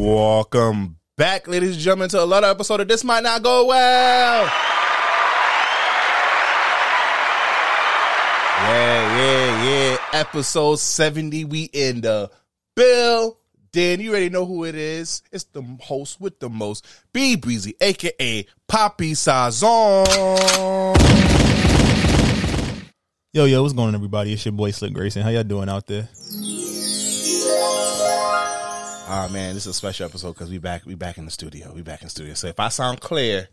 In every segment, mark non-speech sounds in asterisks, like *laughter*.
Welcome back, ladies and gentlemen, to another episode of This Might Not Go Well. Yeah, yeah, yeah. Episode 70. We in the bill. Dan, you already know who it is. It's the host with the most, B Breezy, aka Poppy Sazon. Yo, yo, what's going on, everybody? It's your boy Slick Grayson. How y'all doing out there? Ah man, this is a special episode because we back we back in the studio. We back in the studio. So if I sound clear,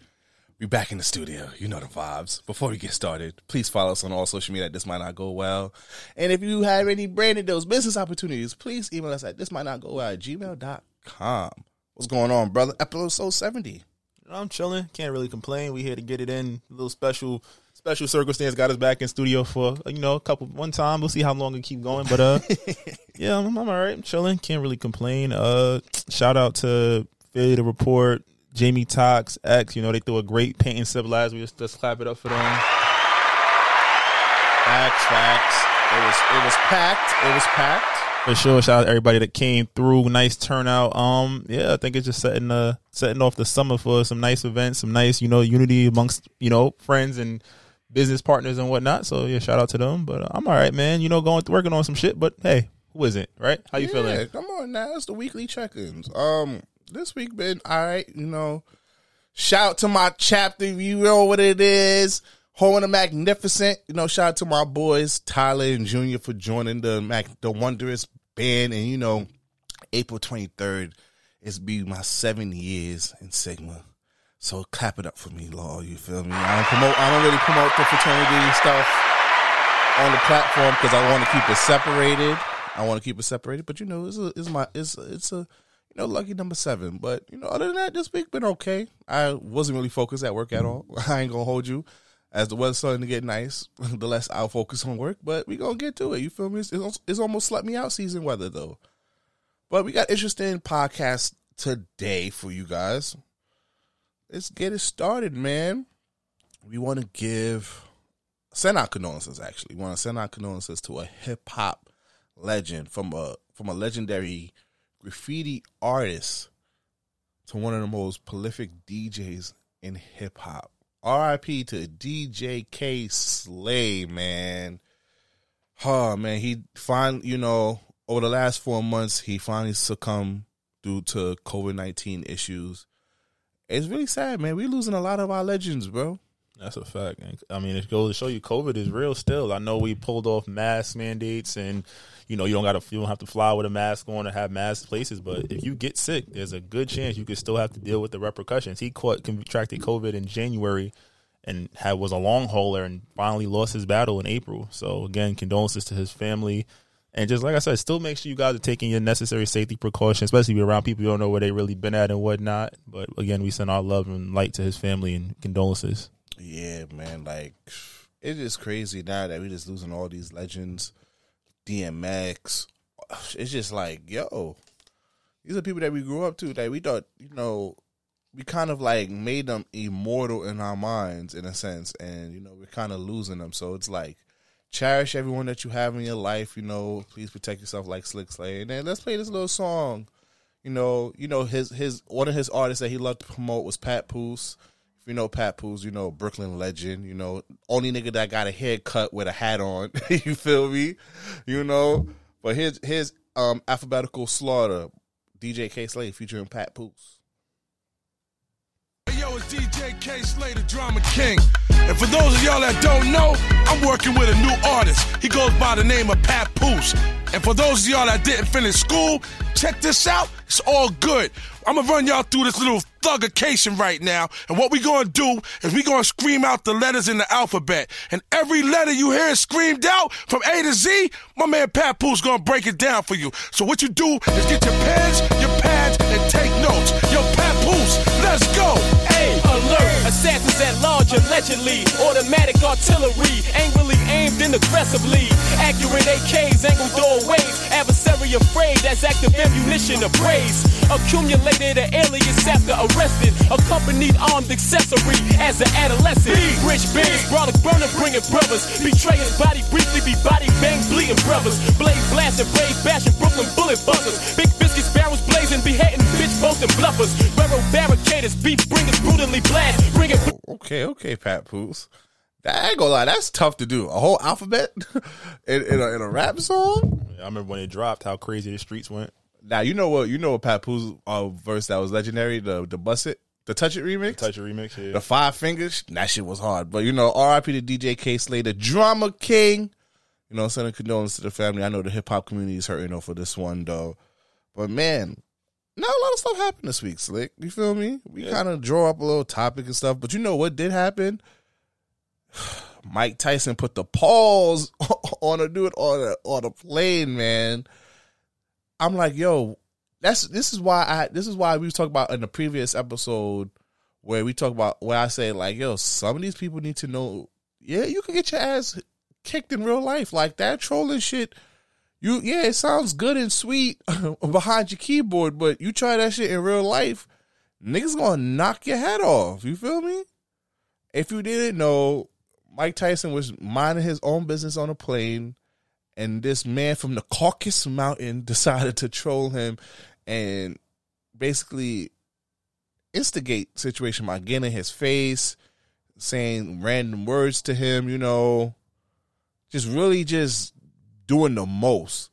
we back in the studio. You know the vibes. Before we get started, please follow us on all social media. This might not go well. And if you have any branded those business opportunities, please email us at this might not go well at gmail.com. What's going on, brother? Episode 70. I'm chilling. Can't really complain. We here to get it in. A little special special circumstance got us back in studio for you know a couple one time. We'll see how long we keep going, but uh, *laughs* yeah, I'm, I'm all right. I'm chilling. Can't really complain. Uh, shout out to Philly the report, Jamie Tox X. You know they threw a great paint and civilized. We just just clap it up for them. Facts, facts. It was it was packed. It was packed. For sure. Shout out to everybody that came through. Nice turnout. Um, yeah, I think it's just setting uh setting off the summer for some nice events, some nice, you know, unity amongst, you know, friends and business partners and whatnot. So yeah, shout out to them. But uh, I'm all right, man. You know, going working on some shit. But hey, who isn't? Right? How you yeah, feeling? Come on now, it's the weekly check-ins. Um, this week been all right. You know, shout out to my chapter. You know what it is. Home the Magnificent. You know, shout out to my boys Tyler and Junior for joining the Mac, the wondrous band. And you know, April 23rd is be my seven years in Sigma. So clap it up for me, Law. You feel me? I don't promote. I don't really promote the fraternity stuff on the platform because I want to keep it separated. I want to keep it separated. But you know, it's a, it's my it's it's a you know lucky number seven. But you know, other than that, this week been okay. I wasn't really focused at work at all. *laughs* I ain't gonna hold you. As the weather's starting to get nice, *laughs* the less I'll focus on work. But we gonna get to it. You feel me? It's, it's almost let me out season weather though. But we got interesting podcast today for you guys let's get it started, man. We want to give send out condolences. Actually, we want to send out condolences to a hip hop legend from a from a legendary graffiti artist to one of the most prolific DJs in hip hop. R.I.P. to DJ Kay Slay, man. Oh man, he finally, you know, over the last four months, he finally succumbed due to COVID nineteen issues it's really sad, man. We're losing a lot of our legends, bro. That's a fact. I mean, it goes to show you COVID is real still. I know we pulled off mask mandates and you know, you don't got to you don't have to fly with a mask on or have mask places, but if you get sick, there's a good chance you could still have to deal with the repercussions. He caught contracted COVID in January and had was a long hauler and finally lost his battle in April. So again, condolences to his family and just like I said, still make sure you guys are taking your necessary safety precautions, especially around people you don't know where they really been at and whatnot. But again, we send our love and light to his family and condolences. Yeah, man. Like it is crazy now that we just losing all these legends. DMX. It's just like, yo, these are people that we grew up to that we thought, you know, we kind of like made them immortal in our minds in a sense, and you know, we're kind of losing them. So it's like cherish everyone that you have in your life. You know, please protect yourself like Slick Slay. And then let's play this little song. You know, you know his his one of his artists that he loved to promote was Papoose. If you know Papoose, you know Brooklyn legend. You know, only nigga that got a haircut with a hat on. *laughs* you feel me? You know, but his his um alphabetical slaughter, DJ Kay Slay featuring Papoose. It's DJ Kay Slay, the drama king. And for those of y'all that don't know, I'm working with a new artist. He goes by the name of Papoose. And for those of y'all that didn't finish school, check this out. It's all good. I'm gonna run y'all through this little thuggication right now. And what we gonna do is we gonna scream out the letters in the alphabet. And every letter you hear screamed out from A to Z, my man Papoose gonna break it down for you. So what you do is get your pens, your pads, and take notes. Yo, Papoose, let's go. Hey, alert! Assassins at large, allegedly. Automatic artillery, angrily aimed and aggressively. Accurate AKs, angled doorways. Adversary afraid as active ammunition appraised. Accumulated an alias after arrested. Accompanied armed accessory as an adolescent. Rich bands, brought a burner, bringing brothers. Betray his body briefly, be body bang, bleeding brothers. Blade blasting, brave bashing, Brooklyn bullet buzzers. Big biscuits, barrels blazing, beheading, bitch boasting bluffers. Railroad barricaders, beef bringers, brutally blast. Bringing oh, Okay, okay, Papoose. That I ain't gonna lie, that's tough to do. A whole alphabet *laughs* in, in, a, in a rap song. I remember when it dropped, how crazy the streets went. Now you know what you know what Papoose uh, verse that was legendary. The the bust it, the touch it remix, Touch it remix, yeah. the five fingers. That shit was hard. But you know, R.I.P. to DJ Kay Slay, the drama king. You know, sending condolences to the family. I know the hip hop community is hurting over this one though. But man, not a lot of stuff happened this week, Slick. You feel me? We kind of draw up a little topic and stuff. But you know what did happen? *sighs* Mike Tyson put the pause *laughs* on a dude on a on a plane, man. I'm like, yo, that's this is why I this is why we talking about in the previous episode where we talk about where I say like, yo, some of these people need to know, yeah, you can get your ass kicked in real life like that trolling shit. You yeah, it sounds good and sweet *laughs* behind your keyboard, but you try that shit in real life, niggas gonna knock your head off. You feel me? If you didn't know, Mike Tyson was minding his own business on a plane, and this man from the Caucasus Mountain *laughs* decided to troll him and basically instigate situation by getting in his face, saying random words to him, you know, just really just doing the most.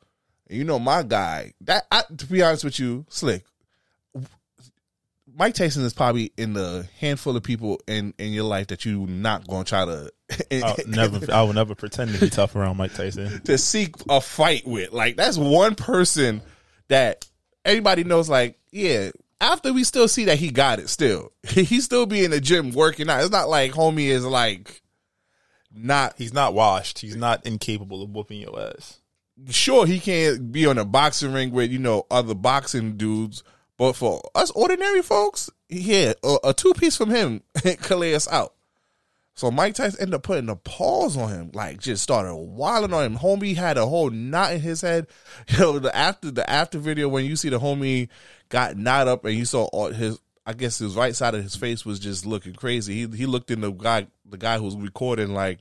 You know, my guy, that I, to be honest with you, slick. Mike Tyson is probably in the handful of people in in your life that you not gonna try to *laughs* I'll never, I will never pretend to be tough around Mike Tyson. to seek a fight with. Like that's one person that everybody knows. Like, yeah, after we still see that he got it. Still, *laughs* he still be in the gym working out. It's not like homie is like not. He's not washed. He's not incapable of whooping your ass. Sure, he can't be on a boxing ring with you know other boxing dudes, but for us ordinary folks, yeah, a, a two piece from him *laughs* us out. So Mike Tyson ended up putting a pause on him, like just started wilding on him. Homie had a whole knot in his head. *laughs* You know, the after the after video when you see the homie got knot up and you saw all his, I guess his right side of his face was just looking crazy. He he looked in the guy the guy who was recording like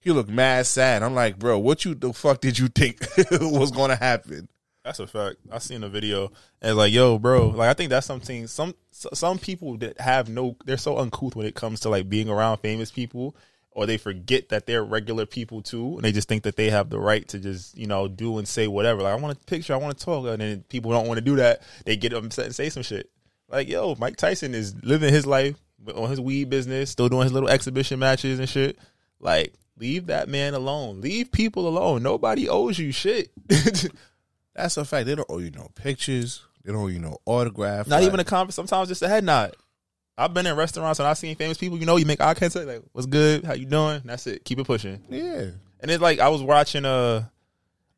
he looked mad sad. I'm like, bro, what you the fuck did you think *laughs* was gonna happen? That's a fact. I seen a video and like, yo, bro, like I think that's something. Some some people that have no, they're so uncouth when it comes to like being around famous people, or they forget that they're regular people too, and they just think that they have the right to just you know do and say whatever. Like I want a picture, I want to talk, and then people don't want to do that. They get upset and say some shit. Like, yo, Mike Tyson is living his life on his weed business, still doing his little exhibition matches and shit. Like, leave that man alone. Leave people alone. Nobody owes you shit. *laughs* That's a fact. They don't owe you no pictures. They don't owe you no autograph. Not Like, even a conference. Sometimes just a head nod. I've been in restaurants and I've seen famous people. You know, you make eye contact, like, "What's good? How you doing?" That's it. Keep it pushing. yeah. And it's like I was watching uh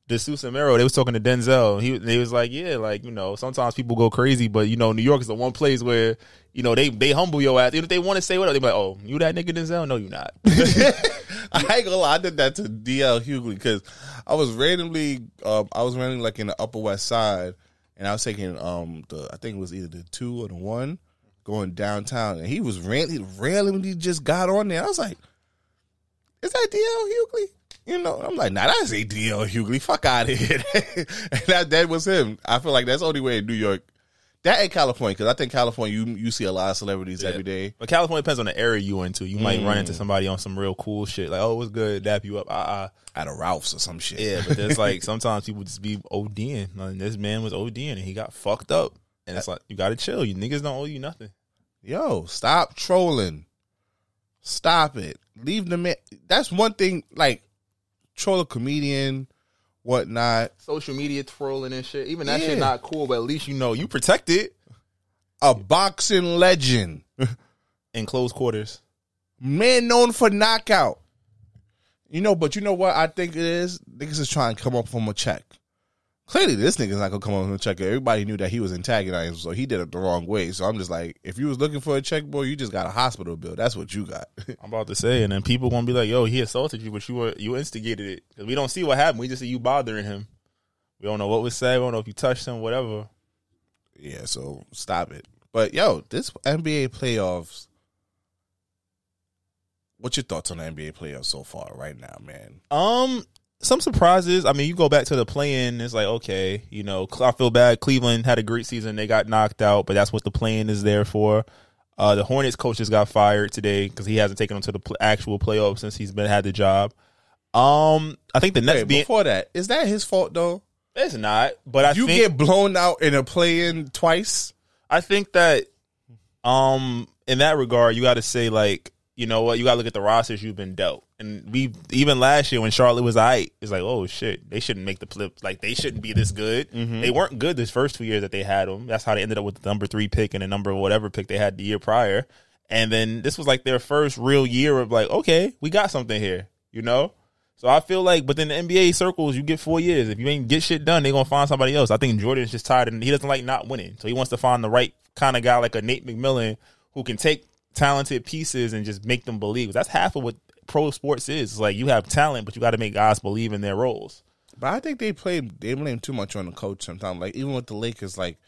the Susamero. They was talking to Denzel. He they was like, yeah, like you know, sometimes people go crazy, but you know, New York is the one place where you know they they humble your ass. Even if they want to say whatever, they be like, oh, you that nigga Denzel? No, you not. *laughs* *laughs* I ain't gonna lie, I did that to DL Hughley because I was randomly, um, I was randomly like in the Upper West Side, and I was taking um the, I think it was either the two or the one, going downtown, and he was randomly, randomly just got on there. I was like, is that DL Hughley? You know, I'm like, nah, that's DL Hughley. Fuck out of here. *laughs* and that that was him. I feel like that's the only way in New York. That in California, because I think California, you you see a lot of celebrities every day. But California depends on the area you into. You might run into somebody on some real cool shit, like, oh, what's good? Dap you up. Ah, uh, At a Ralph's or some shit. Yeah, but there's like *laughs* sometimes people just be ODing. Like, this man was ODing and he got fucked up. And it's like you gotta chill. You niggas don't owe you nothing. yo, stop trolling. Stop it. Leave the man. That's one thing. Like troll a comedian, whatnot. Social media trolling and shit. Even that Yeah. shit not cool, but at least you know you protected. a boxing legend, *laughs* in close quarters. man known for knockout. You know, but you know what I think it is? Niggas is trying to come up from a check. Clearly, this nigga's not gonna come on from a check. Everybody knew that he was antagonizing, so he did it the wrong way. So I'm just like, if you was looking for a check, boy, you just got a hospital bill. That's what you got. *laughs* I'm about to say, and then people gonna be like, "Yo, he assaulted you, but you were you instigated it." Because we don't see what happened. We just see you bothering him. We don't know what was said. We don't know if you touched him, whatever. yeah, so stop it. But yo, this NBA playoffs. What's your thoughts on the NBA playoffs so far, right now, man? Um, some surprises. I mean, you go back to the play-in. It's like okay, you know, I feel bad. Cleveland had a great season. They got knocked out, but that's what the play-in is there for. Uh, the Hornets coach just got fired today because he hasn't taken them to the pl- actual playoffs since he's been had the job. Um, I think the Nets Hey, being before that, is that his fault though? it's not, but I you think get blown out in a play-in twice. I think that um in that regard, you got to say like you know what you got to look at the rosters you've been dealt, and we even last year when Charlotte was aight, it's like oh shit they shouldn't make the flip like they shouldn't be this good. Mm-hmm. They weren't good this first two years that they had them. That's how they ended up with the number three pick and the number whatever pick they had the year prior, and then this was like their first real year of like okay we got something here, you know. So I feel like, but then the NBA circles, you get four years. If you ain't get shit done, they gonna find somebody else. I think Jordan's just tired, and he doesn't like not winning. So he wants to find the right kind of guy, like a Nate McMillan, who can take talented pieces and just make them believe. That's half of what pro sports is. It's like you have talent, but you got to make guys believe in their roles. But I think they play they blame too much on the coach sometimes. Like even with the Lakers, like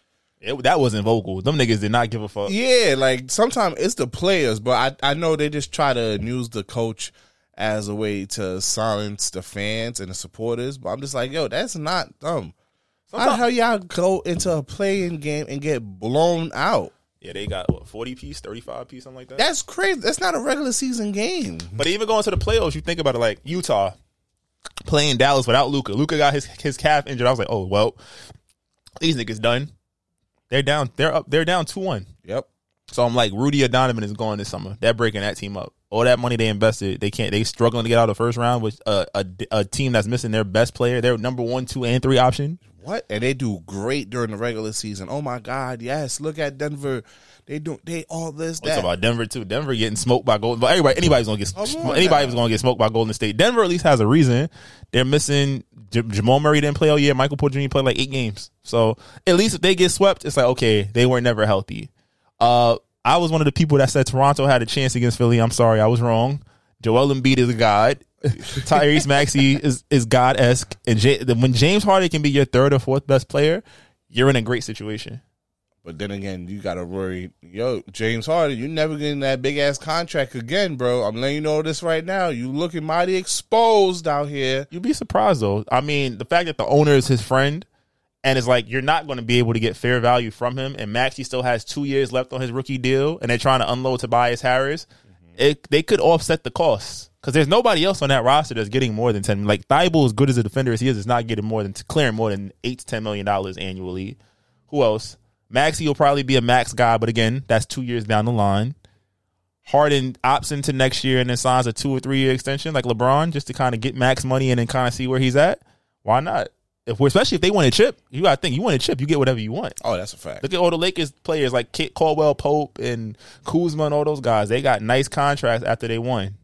It, that wasn't vocal. Them niggas did not give a fuck. yeah, like sometimes it's the players, but I I know they just try to use the coach as a way to silence the fans and the supporters. But I'm just like, yo, that's not dumb. How the hell y'all go into a play-in game and get blown out? Yeah, they got what, forty piece, thirty five piece, something like that. That's crazy. That's not a regular season game. But even going to the playoffs, you think about it like Utah playing Dallas without Luka. Luka got his his calf injured. I was like, oh well, these niggas done. They're down. They're up. They're down two one. Yep. So I'm like, Rudy or Donovan is going this summer. They're breaking that team up. All that money they invested, they can't. They struggling to get out of the first round with a, a, a team that's missing their best player, their number one, two, and three option. What? And they do great during the regular season. Oh my God, yes. Look at Denver. They do they all this, It's that. about Denver too. Denver getting smoked by Golden. But everybody, anybody's gonna get Come on anybody was gonna get smoked by Golden State. Denver at least has a reason. They're missing J- Jamal Murray didn't play all year. Michael Porter Jr. played like eight games. So at least if they get swept, it's like okay, they were never healthy. Uh, I was one of the people that said Toronto had a chance against Philly. I'm sorry, I was wrong. Joel Embiid is a god. *laughs* Tyrese Maxey is is god esque, and J- when James Harden can be your third or fourth best player, you're in a great situation. But then again, you gotta worry. Yo, James Harden, you never getting that big ass contract again, bro. I'm letting you know this right now. You looking mighty exposed out here. You'd be surprised though. I mean, the fact that the owner is his friend and it's like you're not going to be able to get fair value from him, and Maxey still has two years left on his rookie deal, and they're trying to unload Tobias Harris. It they could offset the costs because there's nobody else on that roster that's getting more than ten. Like Thybulle, as good as a defender as he is, is not getting more than clearing more than eight to ten million dollars annually. Who else? Maxey will probably be a max guy, but again, that's two years down the line. Harden opts into next year and then signs a two or three year extension like LeBron just to kind of get max money and then kind of see where he's at. Why not? If we're especially if they want a chip, you gotta think you want a chip, you get whatever you want. Oh, that's a fact. Look at all the Lakers players like Kit Caldwell Pope and Kuzma and all those guys. They got nice contracts after they won.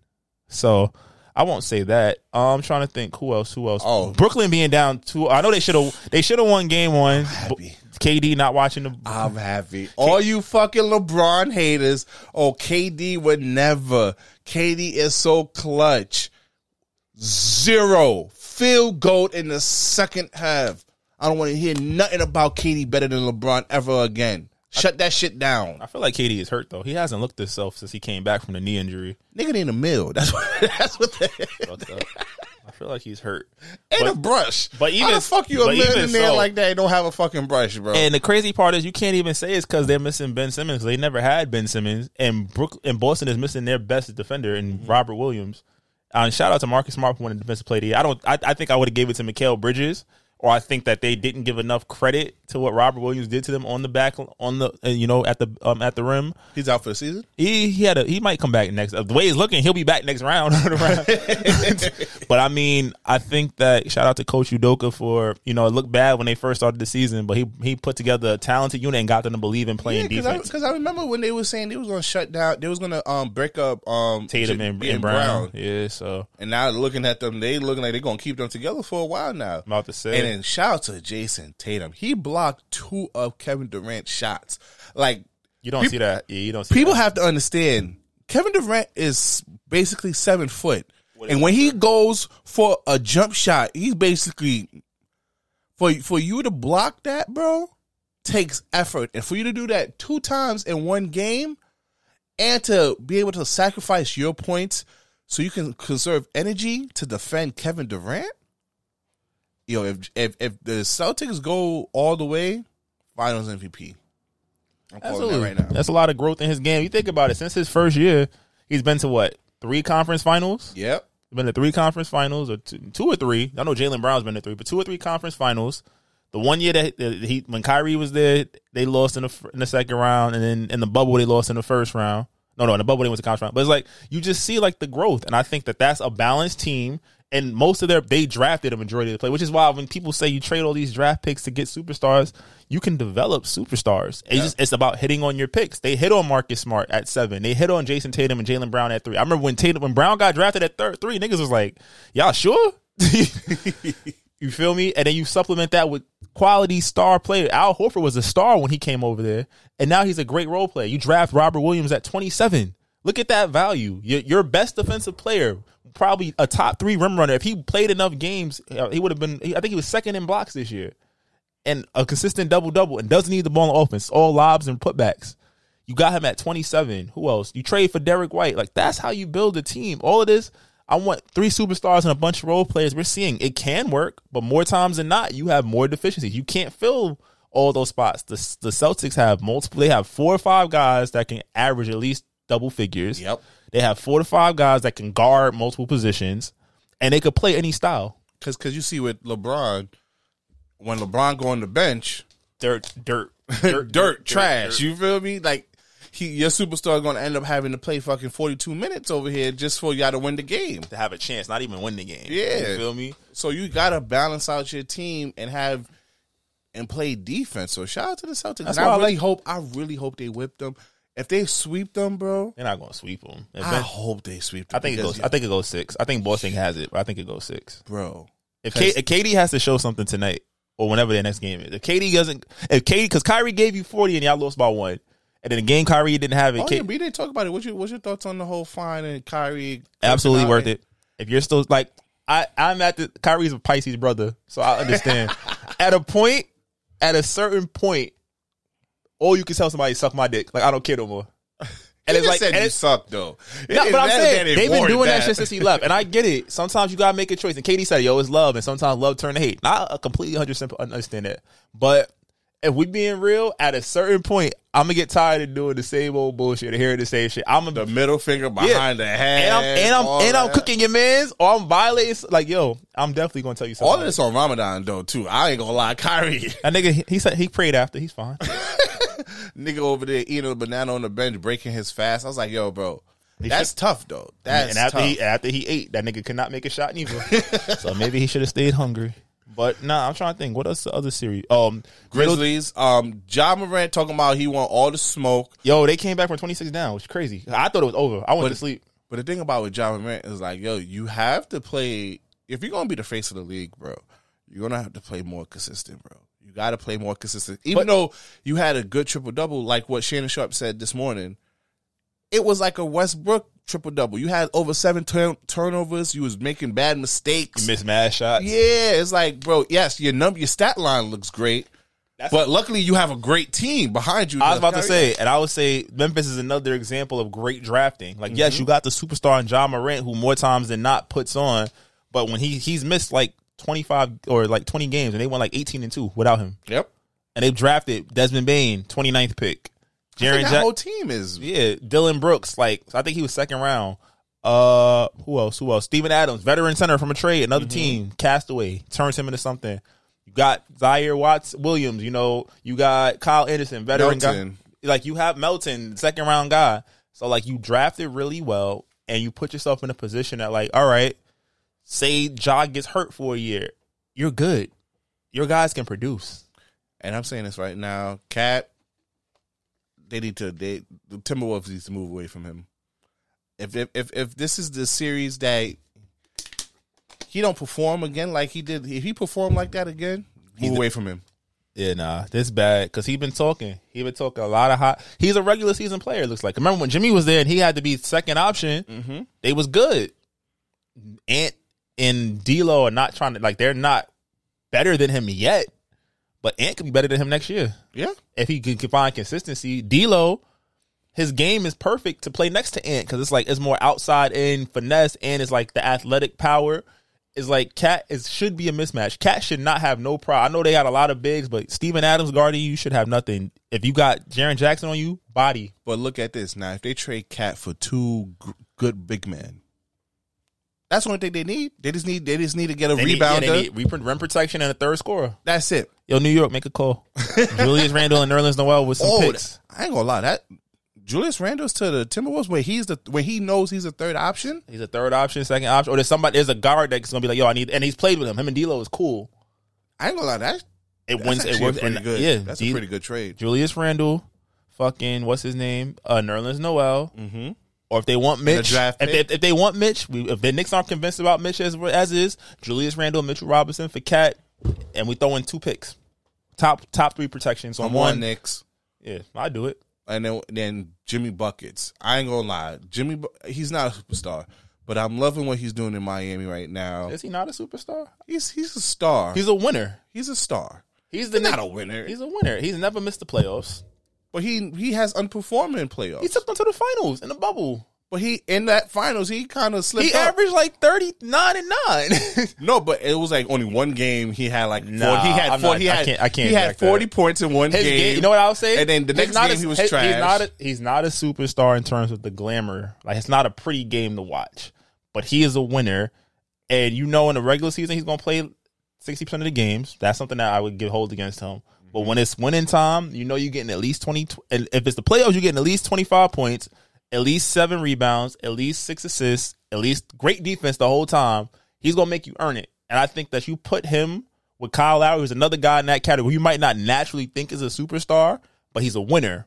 So I won't say that. I'm trying to think who else. Who else? Oh. Brooklyn being down two. I know they should have. They should have won game one. happy. KD not watching the. I'm happy. All you fucking LeBron haters, oh, KD would never. KD is so clutch. Zero. Field goal in the second half. I don't want to hear nothing about KD better than LeBron ever again. Shut that shit down. I feel like KD is hurt though. He hasn't looked himself since he came back from the knee injury. Nigga need a mill. That's what. *laughs* That's what. Up. I feel like he's hurt. and But- a brush. but even how the fuck you a in there so- like that? and Don't have a fucking brush, bro. And the crazy part is you can't even say it's because they're missing Ben Simmons. They never had Ben Simmons, and Brook and Boston is missing their best defender in Mm-hmm. Robert Williams. Uh, shout out to Marcus Smart for winning defensive player. of the year. I don't. I, I think I would have gave it to Mikal Bridges, or I think that they didn't give enough credit to what Robert Williams did to them on the back on the uh, you know at the um at the rim. He's out for the season. He he had a he might come back next. The way he's looking, he'll be back next round. *laughs* *laughs* but I mean, I think that shout out to Coach Udoka for you know it looked bad when they first started the season, but he he put together a talented unit and got them to believe in playing defense. because I, I remember when they were saying they was going to shut down, they was going to um break up um Tatum and, yeah, and Brown. yeah. So and now looking at them, they looking like they're going to keep them together for a while now. I'm about to say, And then shout out to Jayson Tatum. He blocked two of Kevin Durant's shots. Like you don't peop- see that. Yeah, you don't see people that. have to understand Kevin Durant is basically seven foot. And when he goes for a jump shot, he's basically for for you to block that, bro, takes effort. And for you to do that two times in one game and to be able to sacrifice your points so you can conserve energy to defend Kevin Durant. Yo, if if if the Celtics go all the way, Finals MVP. I'm calling that Absolutely. right now. That's a lot of growth in his game. You think about it. Since his first year, he's been to what three conference finals. Yep. been to three conference finals or two, two or three. I know Jaylen Brown's been to three, but two or three conference finals. The one year that that he when Kyrie was there, they lost in the in the second round, and then in the bubble they lost in the first round. No, no, in the bubble they went to conference round. But it's like you just see like the growth, and I think that that's a balanced team. And most of their they drafted a majority of the play, which is why when people say you trade all these draft picks to get superstars, you can develop superstars. It's just it's about hitting on your picks. They hit on Marcus Smart at seven. They hit on Jayson Tatum and Jaylen Brown at three. I remember when Tatum when Brown got drafted at third three, niggas was like, Y'all sure? *laughs* you feel me? And then you supplement that with quality star player. Al Horford was a star when he came over there, and now he's a great role player. You draft Robert Williams at 27. Look at that value. Your, your best defensive player, probably a top three rim runner. If he played enough games, uh, he would have been. I think he was second in blocks this year, and a consistent double double, and doesn't need the ball on offense. All lobs and putbacks. You got him at 27. Who else? You trade for Derrick White. Like that's how you build a team. All of this. I want three superstars and a bunch of role players. We're seeing it can work, but more times than not, you have more deficiencies. You can't fill all those spots. The the Celtics have multiple. They have four or five guys that can average at least double figures. Yep. They have four to five guys that can guard multiple positions, and they could play any style. Cause, cause you see with LeBron, when LeBron go on the bench, Dirt, dirt, *laughs* dirt, trash. You feel me? Like he, your superstar going to end up having to play fucking forty two minutes over here just for y'all to win the game. to have a chance, not even win the game. Yeah. you feel me? So you got to balance out your team and have and play defense. So shout out to the Celtics. That's and I I really like- hope. I really hope they whip them. If they sweep them, bro, They're not going to sweep them. If I Ben- hope they sweep them. I think it goes. I think it goes six. I think Boston has it. But I think it goes six. bro. If, K, if KD has to show something tonight or whenever their next game is, if KD doesn't, if KD because Kyrie gave you forty and y'all lost by one, and then the game Kyrie didn't have it, Oh K- yeah, we didn't talk about it. What's your What's your thoughts on the whole fine and Kyrie? absolutely worth it. If you're still like, I I'm at the Kyrie's a Pisces brother, so I understand. *laughs* at a point, at a certain point, all you can tell somebody suck my dick. Like I don't care no more. *laughs* And it's like, said and you suck though. No, but I'm saying they've been doing that. that. shit since he left, and I get it. Sometimes you gotta make a choice. And KD said, "Yo, it's love," and sometimes love turn to hate. And I completely 100 percent understand that. But if we being real, at a certain point, I'm gonna get tired of doing the same old bullshit, and hearing the same shit. I'm the middle finger behind the head, and I'm and I'm and I'm cooking your man's, or I'm violating. Like, yo, I'm definitely gonna tell you something. All this on Ramadan though too. I ain't gonna lie, *laughs* Kyrie That nigga, he, he said he prayed after. He's fine. *laughs* *laughs* nigga over there eating a banana on the bench, breaking his fast. I was like, yo, bro, that's tough though. That's and after tough. he after he ate, that nigga could not make a shot neither. *laughs* so maybe he should have stayed hungry. But nah, I'm trying to think. What else the other series? Um, Grizzlies, um, Ja Morant talking about he want all the smoke. Yo, they came back from 26 down, which is crazy. I thought it was over. I went But- to sleep. But the thing about with Ja Morant is like, yo, you have to play if you're gonna be the face of the league, bro. You're gonna have to play more consistent, bro. You got to play more consistent. Even But- though you had a good triple double, like what Shannon Sharpe said this morning, it was like a Westbrook triple double. You had over seven turn- turnovers. You was making bad mistakes. you Missed mad shots. Yeah, it's like, bro, yes, your number, your stat line looks great, but luckily you have a great team behind you. I was about to say, and I would say Memphis is another example of great drafting. Like, Mm-hmm. yes, you got the superstar in Ja Morant, who more times than not puts on, but when he he's missed like 25 or like 20 games, and they won like 18 and two without him, Yep. and they've drafted Desmond Bane, 29th pick, think that whole team is Yeah, Dillon Brooks. Like I think he was second round. Uh, who else? Who else? Steven Adams, veteran center from a trade, another team. Castaway turns him into something. You got Zaire Watts Williams. You know, you got Kyle Anderson, veteran Melton. guy. Like you have Melton, second round guy. So like you drafted really well, and you put yourself in a position that like, all right, say Ja gets hurt for a year, you're good. Your guys can produce. And I'm saying this right now, Cat. They need to. They the Timberwolves needs to move away from him. If if if, if this is the series that he don't perform again like he did, if he performed like that again, move away from him. Yeah, nah, this bad because he been talking. He been talking a lot of hot. He's a regular season player. it Looks like. Remember when Jimmy was there and he had to be second option? Mm-hmm. They was good. Ant and D'Lo are not trying to like. They're not better than him yet, but Ant could be better than him next year Yeah, if he can, can find consistency. D'Lo, his game is perfect to play next to Ant because it's like it's more outside in finesse and it's like the athletic power. Is like Cat is should be a mismatch. Cat should not have no problem. I know they got a lot of bigs, but Steven Adams guarding you should have nothing. If you got Jaren Jackson on you, body. but look at this now. If they trade Cat for two g- good big men, that's the only thing they need. They just need. They just need to get a They need, yeah, rebounder. they need protection and a third scorer. that's it. Yo, New York, make a call. *laughs* Julius Randle and Nerlens Noel with some Oh, picks. I ain't gonna lie. That Julius Randle's to the Timberwolves where he's the where he knows he's a third option. He's a third option, second option, or there's somebody. There's a guard that's gonna be like, yo, I need, and he's played with him. Him and D'Lo is cool. I ain't gonna lie. That It that's wins. It works. pretty and, good. Yeah, that's D- a pretty good trade. Julius Randle, fucking what's his name? Uh, Nerlens Noel. Mm-hmm. Or if they want Mitch, draft if they, if they want Mitch, we, if the Knicks aren't convinced about Mitch as as is, Julius Randle, Mitchell Robinson for Cat, and we throw in two picks, top top three protections on On one. Knicks, Yeah, I do it. and then then Jimmy buckets. I ain't gonna lie. Jimmy, he's not a superstar, but I'm loving what he's doing in Miami right now. Is he not a superstar? He's he's a star. He's a winner. he's a star, He's the He's not a winner. He's a winner. He's never missed the playoffs. But he he has unperforming playoffs. He took them to the finals in the bubble. but he in that finals he kind of slipped He up. averaged like thirty nine and nine. *laughs* No, but it was like only one game. He had like Nah, 40, he had I'm four, not- he I can't- I can't he had back that. forty points in one His game. game, you know what I was saying? And then the next game a- he was he- trash. He's not, a, he's not a superstar in terms of the glamour. Like it's not a pretty game to watch, but he is a winner. And you know, in the regular season, he's gonna play sixty percent of the games. That's something that I would give hold against him. But when it's winning time, you know you're getting at least twenty. And if it's the playoffs, you're getting at least twenty five points, at least seven rebounds, at least six assists, at least great defense the whole time. He's gonna make you earn it. And I think that you put him with Kyle Lowry, who's another guy in that category, you might not naturally think is a superstar, but he's a winner.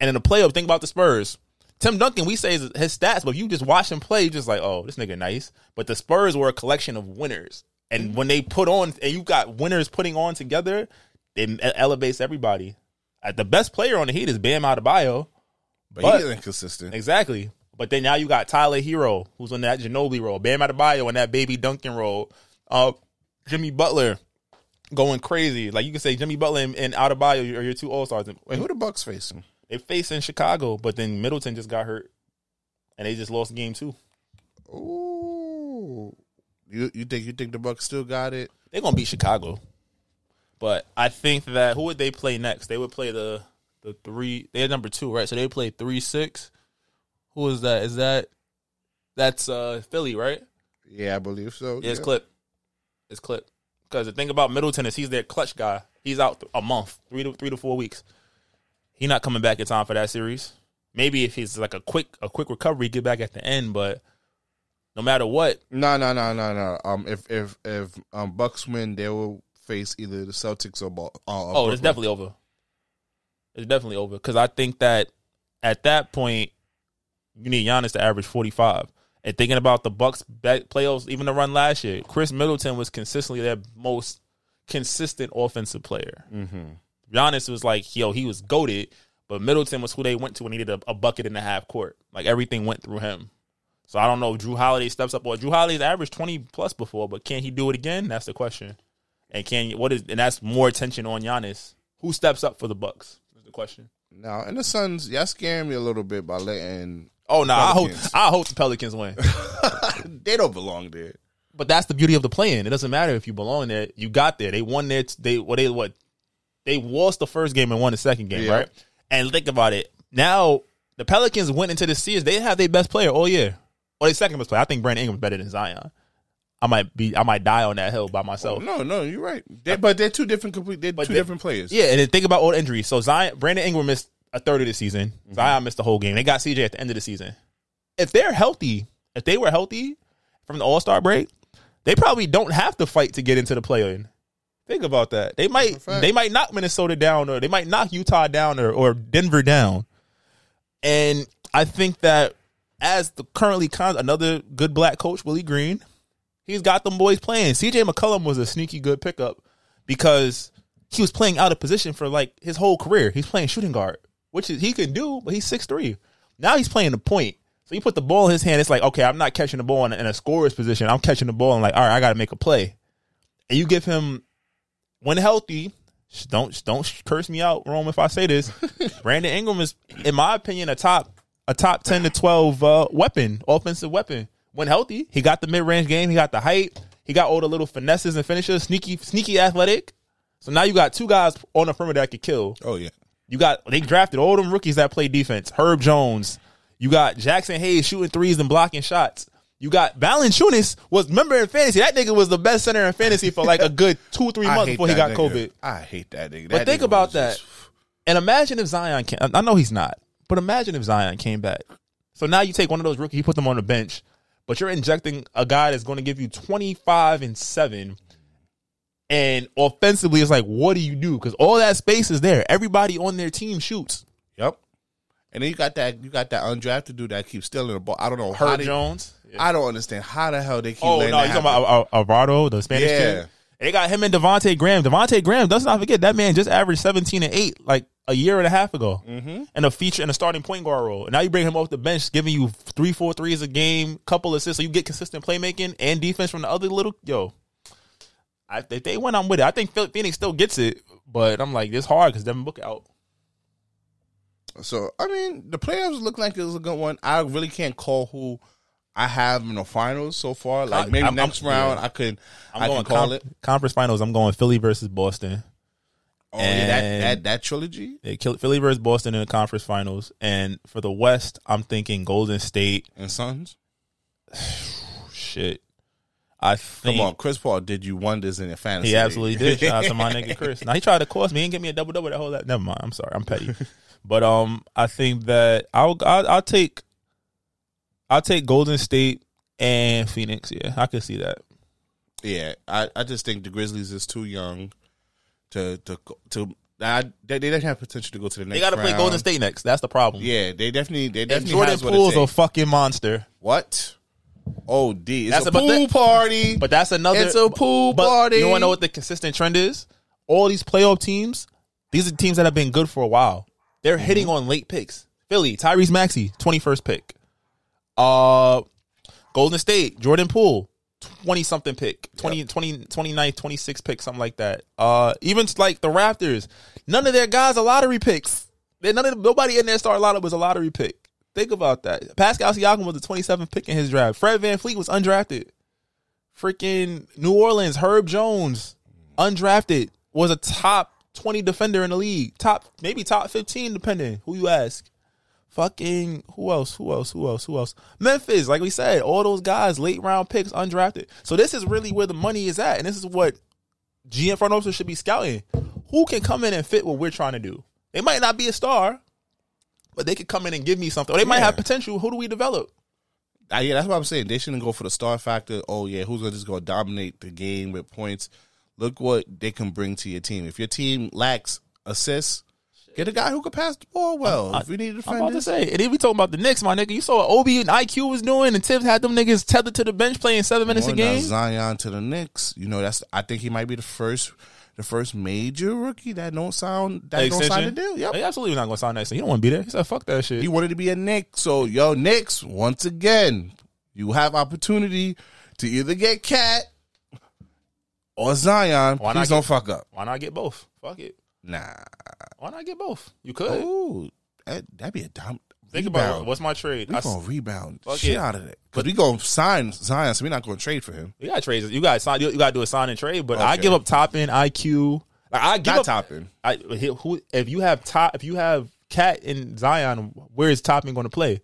And in the playoff, think about the Spurs. Tim Duncan, we say is his stats, but if you just watch him play, you're just like, oh, this nigga nice. But the Spurs were a collection of winners. And mm-hmm. when they put on, and you got winners putting on together, it elevates everybody. Uh, The best player on the Heat is Bam Adebayo. but, but- he's inconsistent. Exactly. But then now you got Tyler Herro, who's on that Ginobili role. Bam Adebayo on that Baby Duncan role. Uh, Jimmy Butler going crazy. Like you can say Jimmy Butler and, and Adebayo are your two All Stars. Wait, who the Bucks facing? They facing Chicago, but then Middleton just got hurt, and they just lost game two. Ooh, you you think you think the Bucks still got it? They're gonna beat Chicago, but I think that who would they play next? They would play the the three. They're number two, right? So they play three six. Who is that? Is that that's uh Philly, right? Yeah, I believe so. Yeah, it's clip. It's clip. Because the thing about Middleton is he's their clutch guy. He's out a month, three to three to four weeks. He's not coming back in time for that series. Maybe if he's like a quick a quick recovery, get back at the end. But no matter what, No, no, no, no, no. Um, if if if um Bucks win, they will face either the Celtics or Ball. Uh, oh, it's definitely over. It's definitely over because I think that at that point you need Giannis to average forty five. And thinking about the Bucks back playoffs, even the run last year, Khris Middleton was consistently their most consistent offensive player. Mm-hmm. Giannis was like, yo, he was goaded, but Middleton was who they went to when he needed a, a bucket and a half court. Like everything went through him. So I don't know if Jrue Holiday steps up or Jrue Holiday's averaged twenty plus before, but can he do it again? That's the question. And can what is and that's more attention on Giannis. Who steps up for the Bucks? Is the question. Now, and the Suns, y'all scaring me a little bit by letting. Oh no, I hope I hope the Pelicans win. *laughs* They don't belong there. But that's the beauty of the play-in. It doesn't matter if you belong there. You got there. They won their. They what they what they lost the first game and won the second game, Yeah. right? And think about it. Now the Pelicans went into the series. They have their best player all year, or their second best player. I think Brandon Ingram's better than Zion. I might be I might die on that hill by myself. No, no, you're right. They, but they're two different complete. They're two they- different players. Yeah, and then think about old injuries. So Zion, Brandon Ingram missed a third of the season. Mm-hmm. Zion missed the whole game. They got CJ at the end of the season. If they're healthy, if they were healthy from the All Star break, they probably don't have to fight to get into the play in. Think about that. They might fact. they might knock Minnesota down or they might knock Utah down or, or Denver down. And I think that as the currently con- another good black coach, Willie Green, he's got them boys playing. CJ McCollum was a sneaky good pickup because he was playing out of position for like his whole career. He's playing shooting guard, which is he can do, but he's six three. Now he's playing the point. So you put the ball in his hand. It's like okay, I'm not catching the ball in, in a scorer's position. I'm catching the ball and like all right, I got to make a play. And you give him when healthy. Don't don't curse me out, Rome, if I say this. *laughs* Brandon Ingram is, in my opinion, a top a top ten to twelve uh, weapon, offensive weapon. When healthy, he got the mid range game. He got the height. He got all the little finesses and finishes. Sneaky, sneaky, athletic. So now you got two guys on the perimeter that could kill. Oh yeah. You got they drafted all them rookies that play defense. Herb Jones. You got Jaxson Hayes shooting threes and blocking shots. You got Valanciunas was member in fantasy. That nigga was the best center in fantasy for like a good *laughs* two three months before he got that COVID. I hate that nigga. But think nigga about that. just- And imagine if Zion can I know he's not, but imagine if Zion came back. So now you take one of those rookies, you put them on the bench, but you're injecting a guy that's going to give you 25 and 7. And offensively, it's like, what do you do? Because all that space is there. Everybody on their team shoots. Yep. And then you got that you got that undrafted dude that keeps stealing the ball. I don't know how Herb they, Jones. I don't understand how the hell they keep. Oh no, you talking about Al- Alvaro, the Spanish Yeah. kid? They got him and Devonte Graham. Devonte Graham, let's not forget that man just averaged seventeen and eight like a year and a half ago, mm-hmm. and a feature in a starting point guard role. And now you bring him off the bench, giving you three, four threes a game, couple assists, so you get consistent playmaking and defense from the other little yo. I, if they win, I'm with it. I think Phoenix still gets it, but I'm like it's hard because Devin Booker out. So I mean, the playoffs look like it was a good one. I really can't call who I have in the finals so far. Like maybe I'm- next I'm- round yeah. I could I'm I going can call con- it. conference finals. I'm going Philly versus Boston. Oh yeah, that, that that trilogy Philly versus Boston in the conference finals, and for the West, I'm thinking Golden State. and Suns. *sighs* Shit, I think Come on, Chris Paul did you wonders in your fantasy. he absolutely did. Shout out to my *laughs* nigga Chris. Now he tried to cost me and get me a double double. That whole that. Never mind. I'm sorry. I'm petty. but um, I think that I'll I'll, I'll take I'll take Golden State and Phoenix. Yeah, I can see that. Yeah, I, I just think the Grizzlies is too young to to to. I, they they definitely have potential to go to the next. They got to play. Golden State next. That's the problem. Yeah, they definitely they and definitely Jordan has what Poole's a fucking monster. What? Oh, D. It's That's a pool that- party. But that's another. It's a pool party. You want to know what the consistent trend is? All these playoff teams, these are teams that have been good for a while. They're Mm-hmm. hitting on late picks. Philly, Tyrese Maxey, twenty first pick. Uh, Golden State, Jordan Poole, twenty something pick, 20, 20, 29, 26 pick, something like that. Uh, even like the Raptors, none of their guys are lottery picks. They none of nobody in their start lineup was a lottery pick. Think about that. Pascal Siakam was the twenty seventh pick in his draft. Fred VanVleet was undrafted freaking New Orleans, Herb Jones, undrafted, was a top 20 defender in the league. Top, maybe top 15, depending who you ask. Fucking, who else? Who else? Who else? Who else? Memphis, like we said, all those guys, late round picks, undrafted. So this is really where the money is at. And this is what GM front office should be scouting. Who can come in and fit what we're trying to do? They might not be a star, but they could come in and give me something. Or they might Yeah. have potential. Who do we develop? Uh, yeah, that's what I'm saying. They shouldn't go for the star factor. Oh yeah, who's gonna just go dominate the game with points? Look what they can bring to your team. If your team lacks assists, get a guy who could pass the ball well. if you need I'm about to say, and if we talking about the Knicks, my nigga, you saw what Obi and IQ was doing, and Thibs had them niggas tethered to the bench playing seven minutes a game. Zion to the Knicks. You know, that's I think he might be the first, the first major rookie that don't sound that don't sign the deal. Yep. He absolutely not going to sign that. So you don't want to be there. He said, "Fuck that shit." He wanted to be a Knick. So, yo, Knicks, once again, you have opportunity to either get Cat or Zion. Why not Please get- don't fuck up. Why not get both? Fuck it. Nah. Why not get both? You could Ooh, that, that'd be a dumb think rebound. about it. what's my trade. we I gonna rebound shit it. out of it because we gonna sign Zion, so we're not gonna trade for him. you got trades. You got sign. You got to do a sign and trade. But I give up top end IQ. Like, I give Not up Toppin. I who if you have top if you have Cat and Zion, where is Toppin going to play?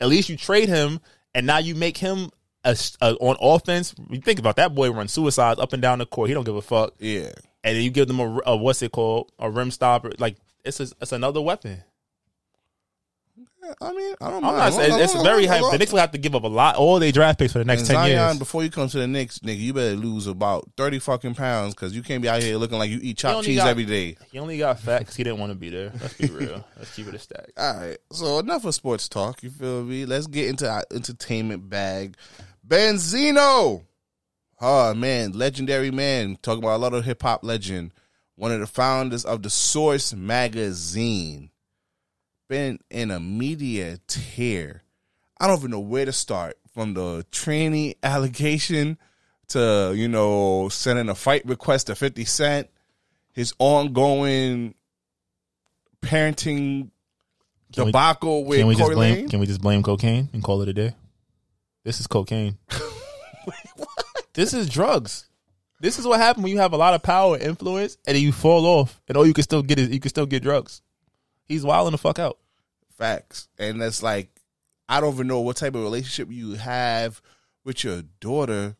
At least you trade him, and now you make him a, a, on offense, you think about that boy run suicides up and down the court. He don't give a fuck. Yeah. And then you give them a, a what's it called a rim stopper. Like it's a, it's another weapon. I mean, I don't I'm mind. not saying Hold it's very high. The. Knicks will have to give up a lot, all their draft picks for the next And ten Zion, years. before you come to the Knicks, nigga, you better lose about thirty fucking pounds because you can't be out here looking like you eat chopped cheese got- every day. He only got fat because he didn't want to be there. Let's be real. *laughs* Let's keep it a stack. All right, so enough of sports talk. You feel me? Let's get into our entertainment bag. Benzino, oh man, legendary man. Talking about a lot of hip hop legend. One of the founders of the Source magazine. Been in a media tear. I don't even know where to start. From the tranny *laughs* allegation to you know sending a fight request to Fifty Cent, his ongoing parenting Can we- debacle with Can we just blame? Lane. Can we just blame cocaine and call it a day? This is cocaine. *laughs* *laughs* This is drugs. This is what happened when you have a lot of power and influence, and then you fall off, and all you can still get is you can still get drugs. He's wilding the fuck out. Facts. And that's like, I don't even know what type of relationship you have with your daughter.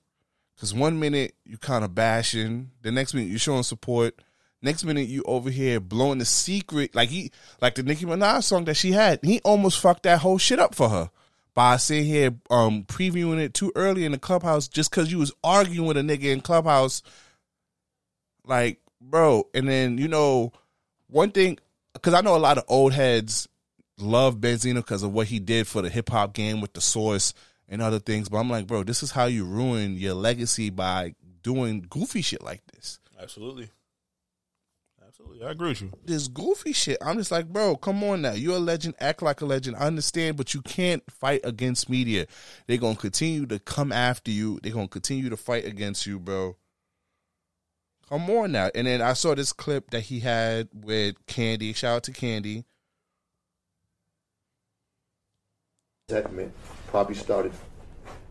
Because one minute you kind of bashing, the next minute you're showing support. Next minute you over here blowing the secret, like he, like the Nicki Minaj song that she had. He almost fucked that whole shit up for her by sitting here um previewing it too early in the clubhouse just because you was arguing with a nigga in clubhouse. Like, bro, and then you know one thing because I know a lot of old heads love Benzino because of what he did for the hip hop game with the source and other things. But I'm like, bro, this is how you ruin your legacy by doing goofy shit like this. Absolutely, absolutely. I agree with you. This goofy shit. I'm just like, bro, come on now. You're a legend. Act like a legend. I understand, but you can't fight against media. They're gonna continue to come after you. They're gonna continue to fight against you, bro. Come on now. And then I saw this clip that he had with Candy. Shout out to Candy. resentment probably started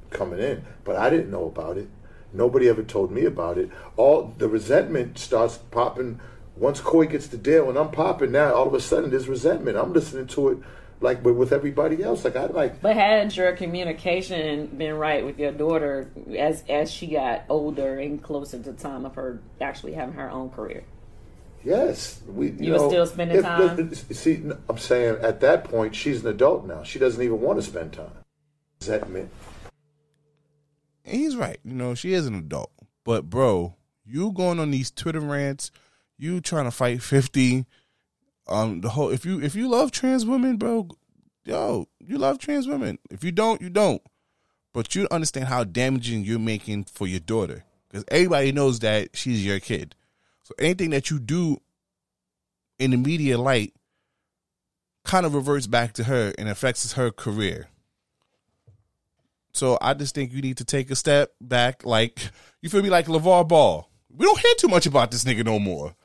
coming in, but I didn't know about it. Nobody ever told me about it. All the resentment starts popping once Corey gets the deal, and I'm popping now. All of a sudden, there's resentment. I'm listening to it like with, with everybody else. Like I like But had your communication been right with your daughter as as she got older and closer to the time of her actually having her own career? Yes, we. You, You were still spending if- time? See, I'm saying at that point she's an adult now. She doesn't even want to spend time. Resentment. And he's right. You know, she is an adult. But bro, you going on these Twitter rants, you trying to fight fifty. Um, the whole if you if you love trans women, bro, yo, you love trans women. If you don't, you don't. But you understand how damaging you're making for your daughter because everybody knows that she's your kid. So anything that you do in the media light kind of reverts back to her and affects her career. So I just think you need to take a step back. Like you feel me, like LaVar Ball. We don't hear too much about this nigga no more.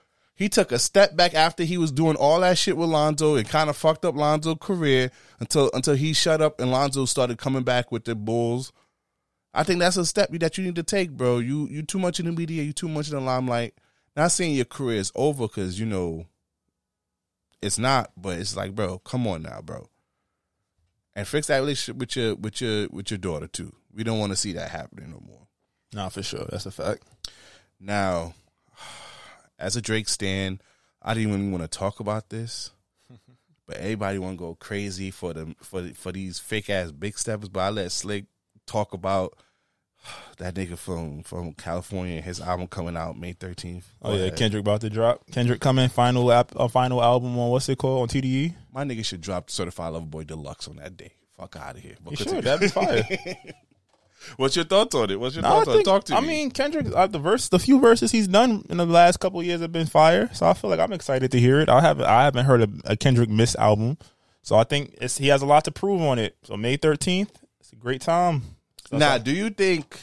He took a step back after he was doing all that shit with Lonzo and kind of fucked up Lonzo's career until until he shut up and Lonzo started coming back with the Bulls. I think that's a step that you need to take, bro. You you too much in the media, you too much in the limelight. Not saying your career is over because you know it's not, but it's like, bro, come on now, bro and fix that relationship with your with your with your daughter too. We don't want to see that happening no more. Nah, for sure. That's a fact. Now, as a Drake stan, I didn't even want to talk about this, *laughs* but everybody want to go crazy for the for for these fake ass big steppers. But I let Slick talk about *sighs* that nigga from from California his album coming out May thirteenth. Oh yeah, Kendrick about to drop. Kendrick coming final app, a uh, final album on what's it called on TDE? my nigga should drop Certified Lover Boy Deluxe on that day. Fuck out of here. But should. That'd be fire. *laughs* What's your thoughts on it? What's your No, I thoughts on it? Talk to I me. mean, Kendrick, uh, the verse, the few verses he's done in the last couple of years have been fire. So I feel like I'm excited to hear it. I haven't, I haven't heard a, a Kendrick Miss album, so I think it's, he has a lot to prove on it. So May 13th, it's a great time. Now, do you think?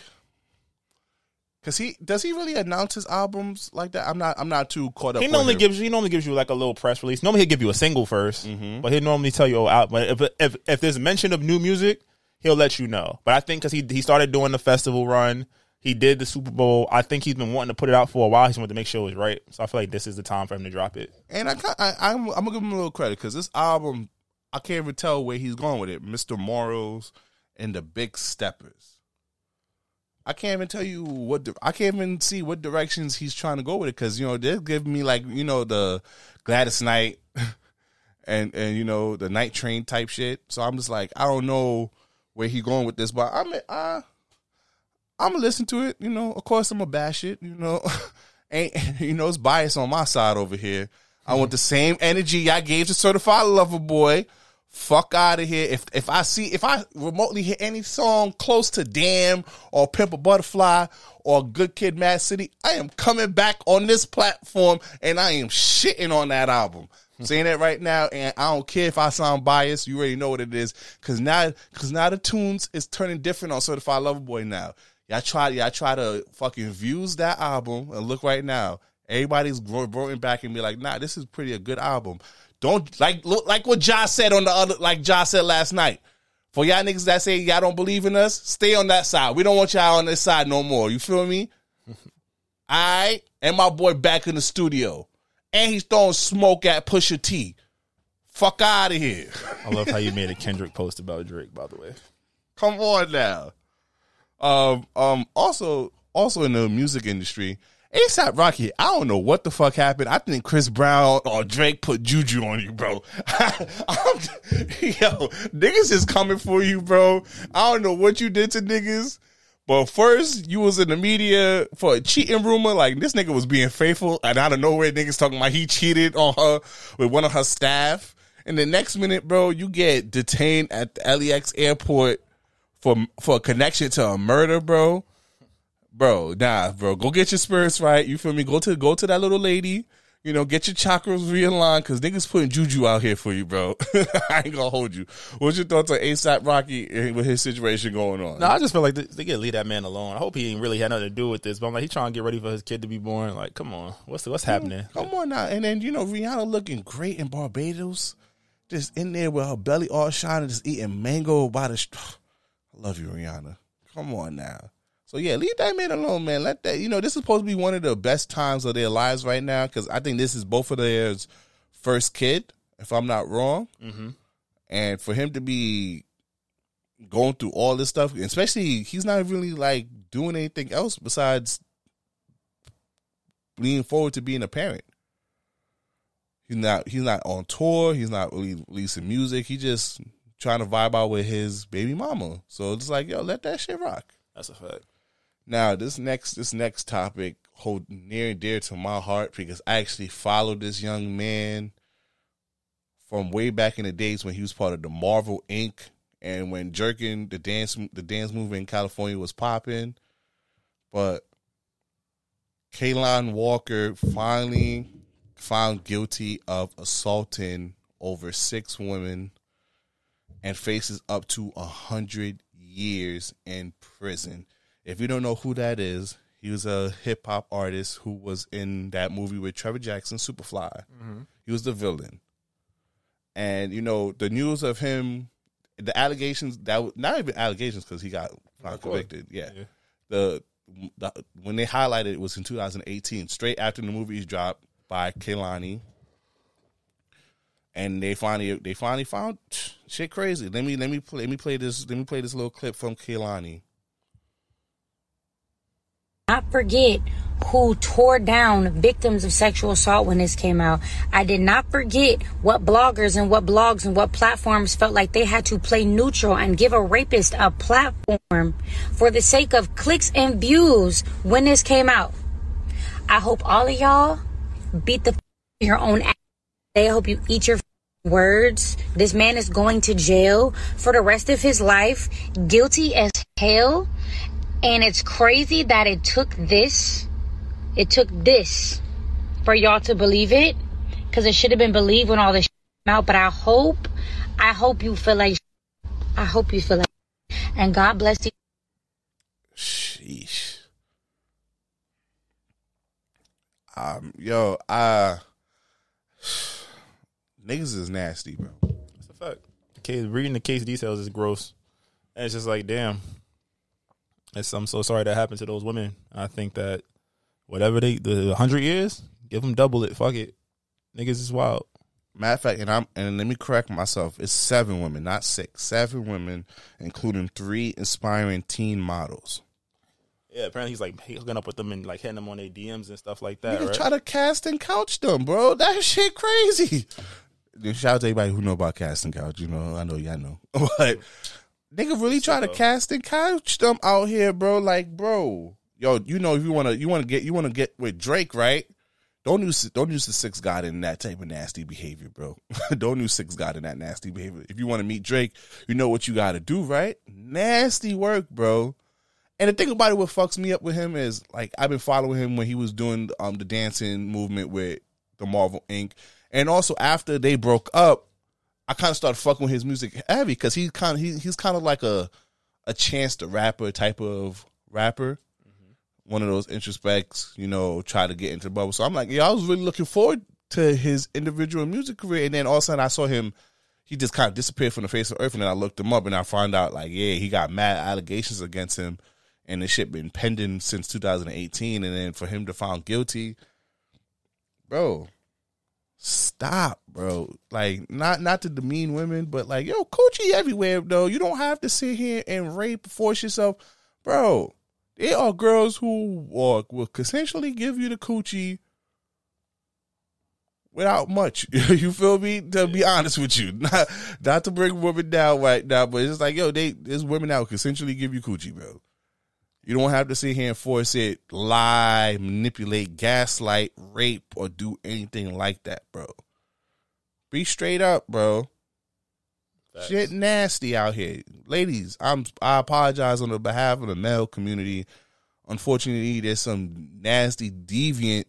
Because he does he really announce his albums like that? I'm not. I'm not too caught up. He normally gives you, he normally gives you like a little press release. Normally he'll give you a single 1st but he'll normally tell you oh, out. But if if if there's mention of new music, he'll let you know. But I think because he he started doing the festival run, he did the Super Bowl. I think he's been wanting to put it out for a while. He's wanted to make sure it was right. So I feel like this is the time for him to drop it. and I, I I'm, I'm gonna give him a little credit because this album, I can't even tell where he's going with it. Mr. Morals and the Big Steppers. I can't even tell you what di- I can't even see what directions he's trying to go with it because you know they're giving me like you know the Gladys Knight *laughs* and and you know the Night Train type shit. So I'm just like I don't know where he going with this, but I'm uh I'm gonna listen to it. You know, of course I'm gonna bash it. You know, *laughs* ain't *laughs* you know it's bias on my side over here. I want the same energy I gave to Certified Lover Boy. Fuck out of here. If if I see if I remotely hear any song close to Damn or Pimp a Butterfly or Good Kid, Mad City, I am coming back on this platform and I am shitting on that album. Saying that right now, and I don't care if I sound biased. You already know what it is, cause now, cause now the tunes is turning different on Certified Lover Boy now. Y'all try, y'all try to fucking views that album and look right now. Everybody's voting back and be like, nah, this is pretty a good album. Don't like look like what Josh said on the other, like Josh said last night. For y'all niggas that say y'all don't believe in us, stay on that side. We don't want y'all on this side no more. You feel me? *laughs* I And my boy back in the studio. And he's throwing smoke at Pusha T. Fuck out of here. I love how you made a *laughs* Kendrick post about Drake. By the way, Come on now. Um, um, also, also in the music industry, ASAP Rocky, I don't know what the fuck happened. I think Chris Brown or Drake put juju on you, bro. *laughs* *laughs* Yo, niggas is coming for you, bro. I don't know what you did to niggas. But first, you was in the media for a cheating rumor. Like this nigga was being faithful, and out of nowhere, niggas talking about he cheated on her with one of her staff. And the next minute, bro, you get detained at the LAX airport for for a connection to a murder, bro. Bro, nah, bro. Go get your spirits right. You feel me? Go to go to that little lady. You know, get your chakras realigned because niggas putting juju out here for you, bro. *laughs* I ain't gonna hold you. What's your thoughts on ASAP Rocky with his situation going on? no, I just feel like they, they gotta leave that man alone. I hope he ain't really had nothing to do with this, but I'm like, he trying to get ready for his kid to be born. Like, come on, what's what's happening? Come on now. And then, you know, Rihanna looking great in Barbados. Just in there with her belly all shining, just eating mango by the. St- *sighs* I love you, Rihanna. Come on now. So yeah, leave that man alone, man. Let that. You know, this is supposed to be one of the best times of their lives right now because I think this is both of their first kid, if I'm not wrong. Mm-hmm. And for him to be going through all this stuff, especially he's not really like doing anything else besides leaning forward to being a parent. He's not he's not on tour, he's not really releasing music, he just trying to vibe out with his baby mama. So it's like, yo, let that shit rock. That's a fact. Now, this next this next topic hold near and dear to my heart because I actually followed this young man from way back in the days when he was part of the Marvel Inc. and when Jerkin the dance the dance movement in California was popping. But Kaalan Walker finally found guilty of assaulting over six women and faces up to a hundred years in prison. If you don't know who that is, he was a hip hop artist who was in that movie with Trevor Jackson, Superfly. Mm-hmm. He was the villain, and you know the news of him, the allegations that was- not even allegations because he got found convicted. Yeah, Yeah. The, the when they highlighted it was in 2018, straight after the movie dropped by Kehlani and they finally they finally found shit crazy. Let me let me play let me play this let me play this little clip from Kehlani. Not forget who tore down victims of sexual assault when this came out. I did not forget what bloggers and what blogs and what platforms felt like they had to play neutral and give a rapist a platform for the sake of clicks and views when this came out. I hope all of y'all beat the your own ass. I hope you eat your words. This man is going to jail for the rest of his life, guilty as hell. And it's crazy that it took this, it took this for y'all to believe it. Cause it should have been believed when all this came out. But I hope, I hope you feel like, I hope you feel like, and God bless you. Sheesh. Um, yo, uh niggas is nasty, bro. That's a fact. The case, reading the case details is gross. And it's just like, damn. It's, I'm so sorry that happened to those women. I think that whatever they, the 100 years, give them double it. Fuck it. Niggas is wild. Matter of fact, and I'm and let me correct myself. It's seven women, not six. Seven women, including three inspiring teen models. Yeah, apparently he's like hooking up with them and like hitting them on their DMs and stuff like that. Niggas Right? try to cast and couch them, bro. That *laughs* shit crazy. Shout out to anybody who know about casting couch. You know, I know y'all know. *laughs* But nigga really try to cast and couch them out here, bro. Like, bro, yo, you know, if you wanna, you wanna get, you wanna get with Drake, right? Don't use, don't use the six god in that type of nasty behavior, bro. *laughs* don't use six god in that nasty behavior. If you want to meet Drake, you know what you got to do, right? Nasty work, bro. And the thing about it, what fucks me up with him is like I've been following him when he was doing um the dancing movement with the Marvel Inc. And also after they broke up, I kind of started fucking with his music heavy because he kind of he, he's kind of like a a Chance the Rapper type of rapper. Mm-hmm. One of those introspects, you know, try to get into the bubble. So I'm like, yeah, I was really looking forward to his individual music career. And then all of a sudden I saw him he just kind of disappeared from the face of earth. And then I looked him up and I found out like, yeah, he got mad allegations against him, and the shit been pending since 2018. And then for him to found guilty, bro, stop, bro. Like not not to demean women, but like yo, coochie everywhere though. You don't have to sit here and rape, force yourself, bro. There are girls who will, will consensually give you the coochie without much. *laughs* you feel me? To be honest with you, *laughs* not not to bring women down right now, but it's like yo, they there's women that will consensually give you coochie, bro. You don't have to sit here and force it, lie, manipulate, gaslight, rape, or do anything like that, bro. Be straight up, bro. Shit nasty out here. Ladies, I'm I apologize on the behalf of the male community. Unfortunately, there's some nasty, deviant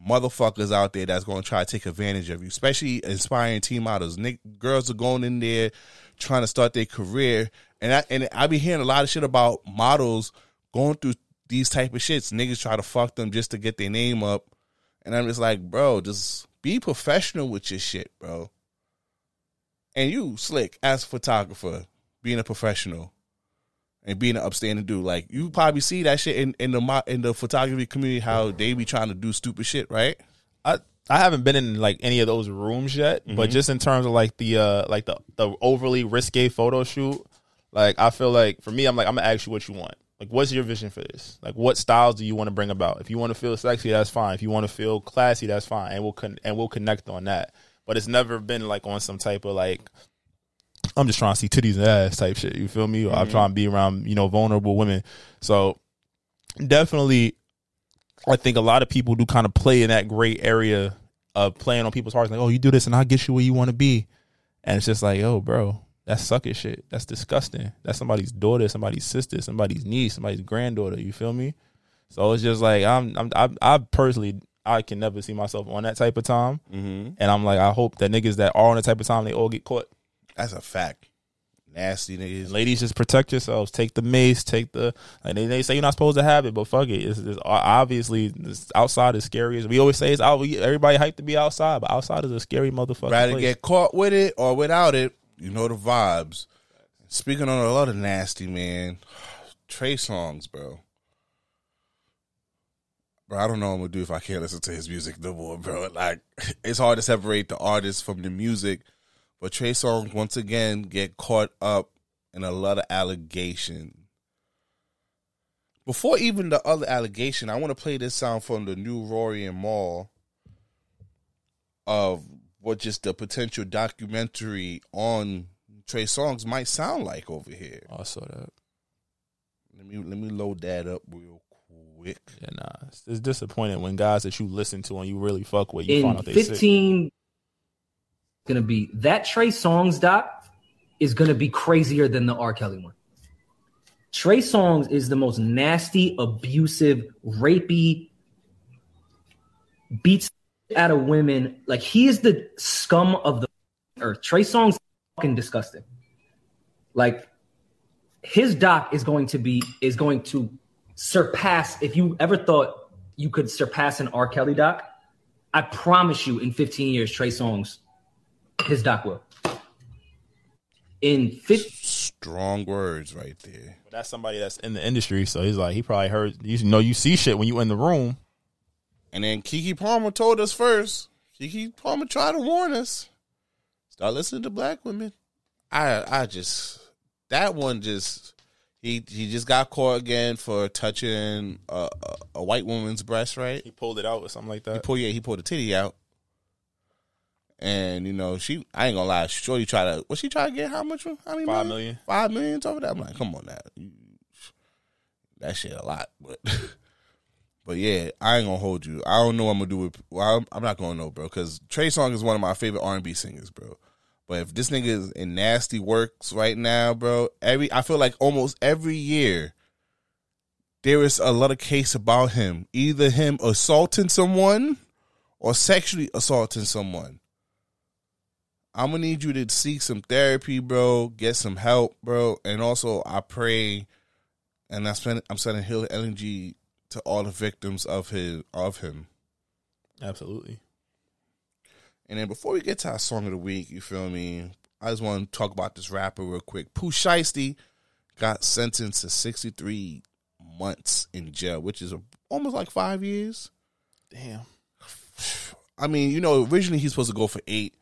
motherfuckers out there that's going to try to take advantage of you, especially inspiring teen models. Nick, girls are going in there trying to start their career, and I and I be hearing a lot of shit about models going through these type of shits. Niggas try to fuck them just to get their name up, and I'm just like, bro, just be professional with your shit, bro. And you, slick, as a photographer, being a professional and being an upstanding dude, like you probably see that shit in, in the in the photography community how they be trying to do stupid shit, right? I I haven't been in like any of those rooms yet, Mm-hmm. but just in terms of like the uh like the the overly risque photo shoot, like I feel like for me, I'm like I'm gonna ask you what you want. Like, what's your vision for this? Like, what styles do you want to bring about? If you want to feel sexy, that's fine. If you want to feel classy, that's fine, and we'll con- and we'll connect on that. But it's never been like on some type of like I'm just trying to see titties and ass type shit. You feel me? Or I'm mm-hmm. trying to be around you know vulnerable women. So definitely, I think a lot of people do kind of play in that gray area of playing on people's hearts. Like, oh, you do this and I'll get you where you want to be, and it's just like, oh, bro, that's sucker shit. That's disgusting. That's somebody's daughter, somebody's sister, somebody's niece, somebody's granddaughter. You feel me? So it's just like I'm, I'm, I, I personally, I can never see myself on that type of time, Mm-hmm. and I'm like, I hope that niggas that are on the type of time they all get caught. That's a fact. Nasty niggas. Ladies, just protect yourselves. Take the mace. Take the. Like they, they say you're not supposed to have it, but fuck it. It's, it's obviously it's outside is scary. As we always say, it's out. Everybody hyped to be outside, but outside is a scary motherfucker. Rather place. get caught with it or without it. You know the vibes. Speaking on a lot of nasty, man. Trey Songz, bro. Bro, I don't know what I'm gonna do if I can't listen to his music no more, bro. *laughs* Like, it's hard to separate the artist from the music. But Trey Songz once again get caught up in a lot of allegation. Before even the other allegation, I want to play this sound from the new Rory and Mal of what just the potential documentary on Trey Songz might sound like over here. Oh, I saw that. Let me let me load that up real quick. Yeah, nah. It's, it's disappointing when guys that you listen to and you really fuck with, you find in out they sick. 15 gonna be that Trey Songz doc is gonna be crazier than the R. Kelly one. Trey Songs is the most nasty, abusive, rapey, beats out of women. Like he is the scum of the earth. Trey Songz is fucking disgusting. Like his doc is going to be is going to surpass if you ever thought you could surpass an R. Kelly doc, I promise you in 15 years, Trey Songz, his doc will. In 15 Strong words right there. That's somebody that's in the industry, so he's like, he probably heard. You know, you see shit when you in the room. And then Keke Palmer told us first. Keke Palmer tried to warn us. Start listening to black women. I I just that one just He he just got caught again for touching a, a, a white woman's breast. Right? He pulled it out or something like that. He pulled yeah, he pulled a titty out. And you know, she I ain't gonna lie, Shorty try to what she trying to get how much how many Five million? million. Five million over that. I'm like, come on now. That shit a lot, but *laughs* but yeah, I ain't gonna hold you. I don't know what I'm gonna do with well, I'm, I'm not gonna know, bro, because Trey Song is one of my favorite R and B singers, bro. But if this nigga is in nasty works right now, bro, every I feel like almost every year there is a lot of case about him. Either him assaulting someone or sexually assaulting someone. I'm gonna need you to seek some therapy, bro. Get some help, bro. And also, I pray, and I'm sending, I'm sending healing energy to all the victims of his of him. Absolutely. And then before we get to our song of the week, you feel me? I just want to talk about this rapper real quick. Pooh Shiesty got sentenced to 63 months in jail, which is almost like five years. Damn. I mean, you know, originally he's supposed to go for eight,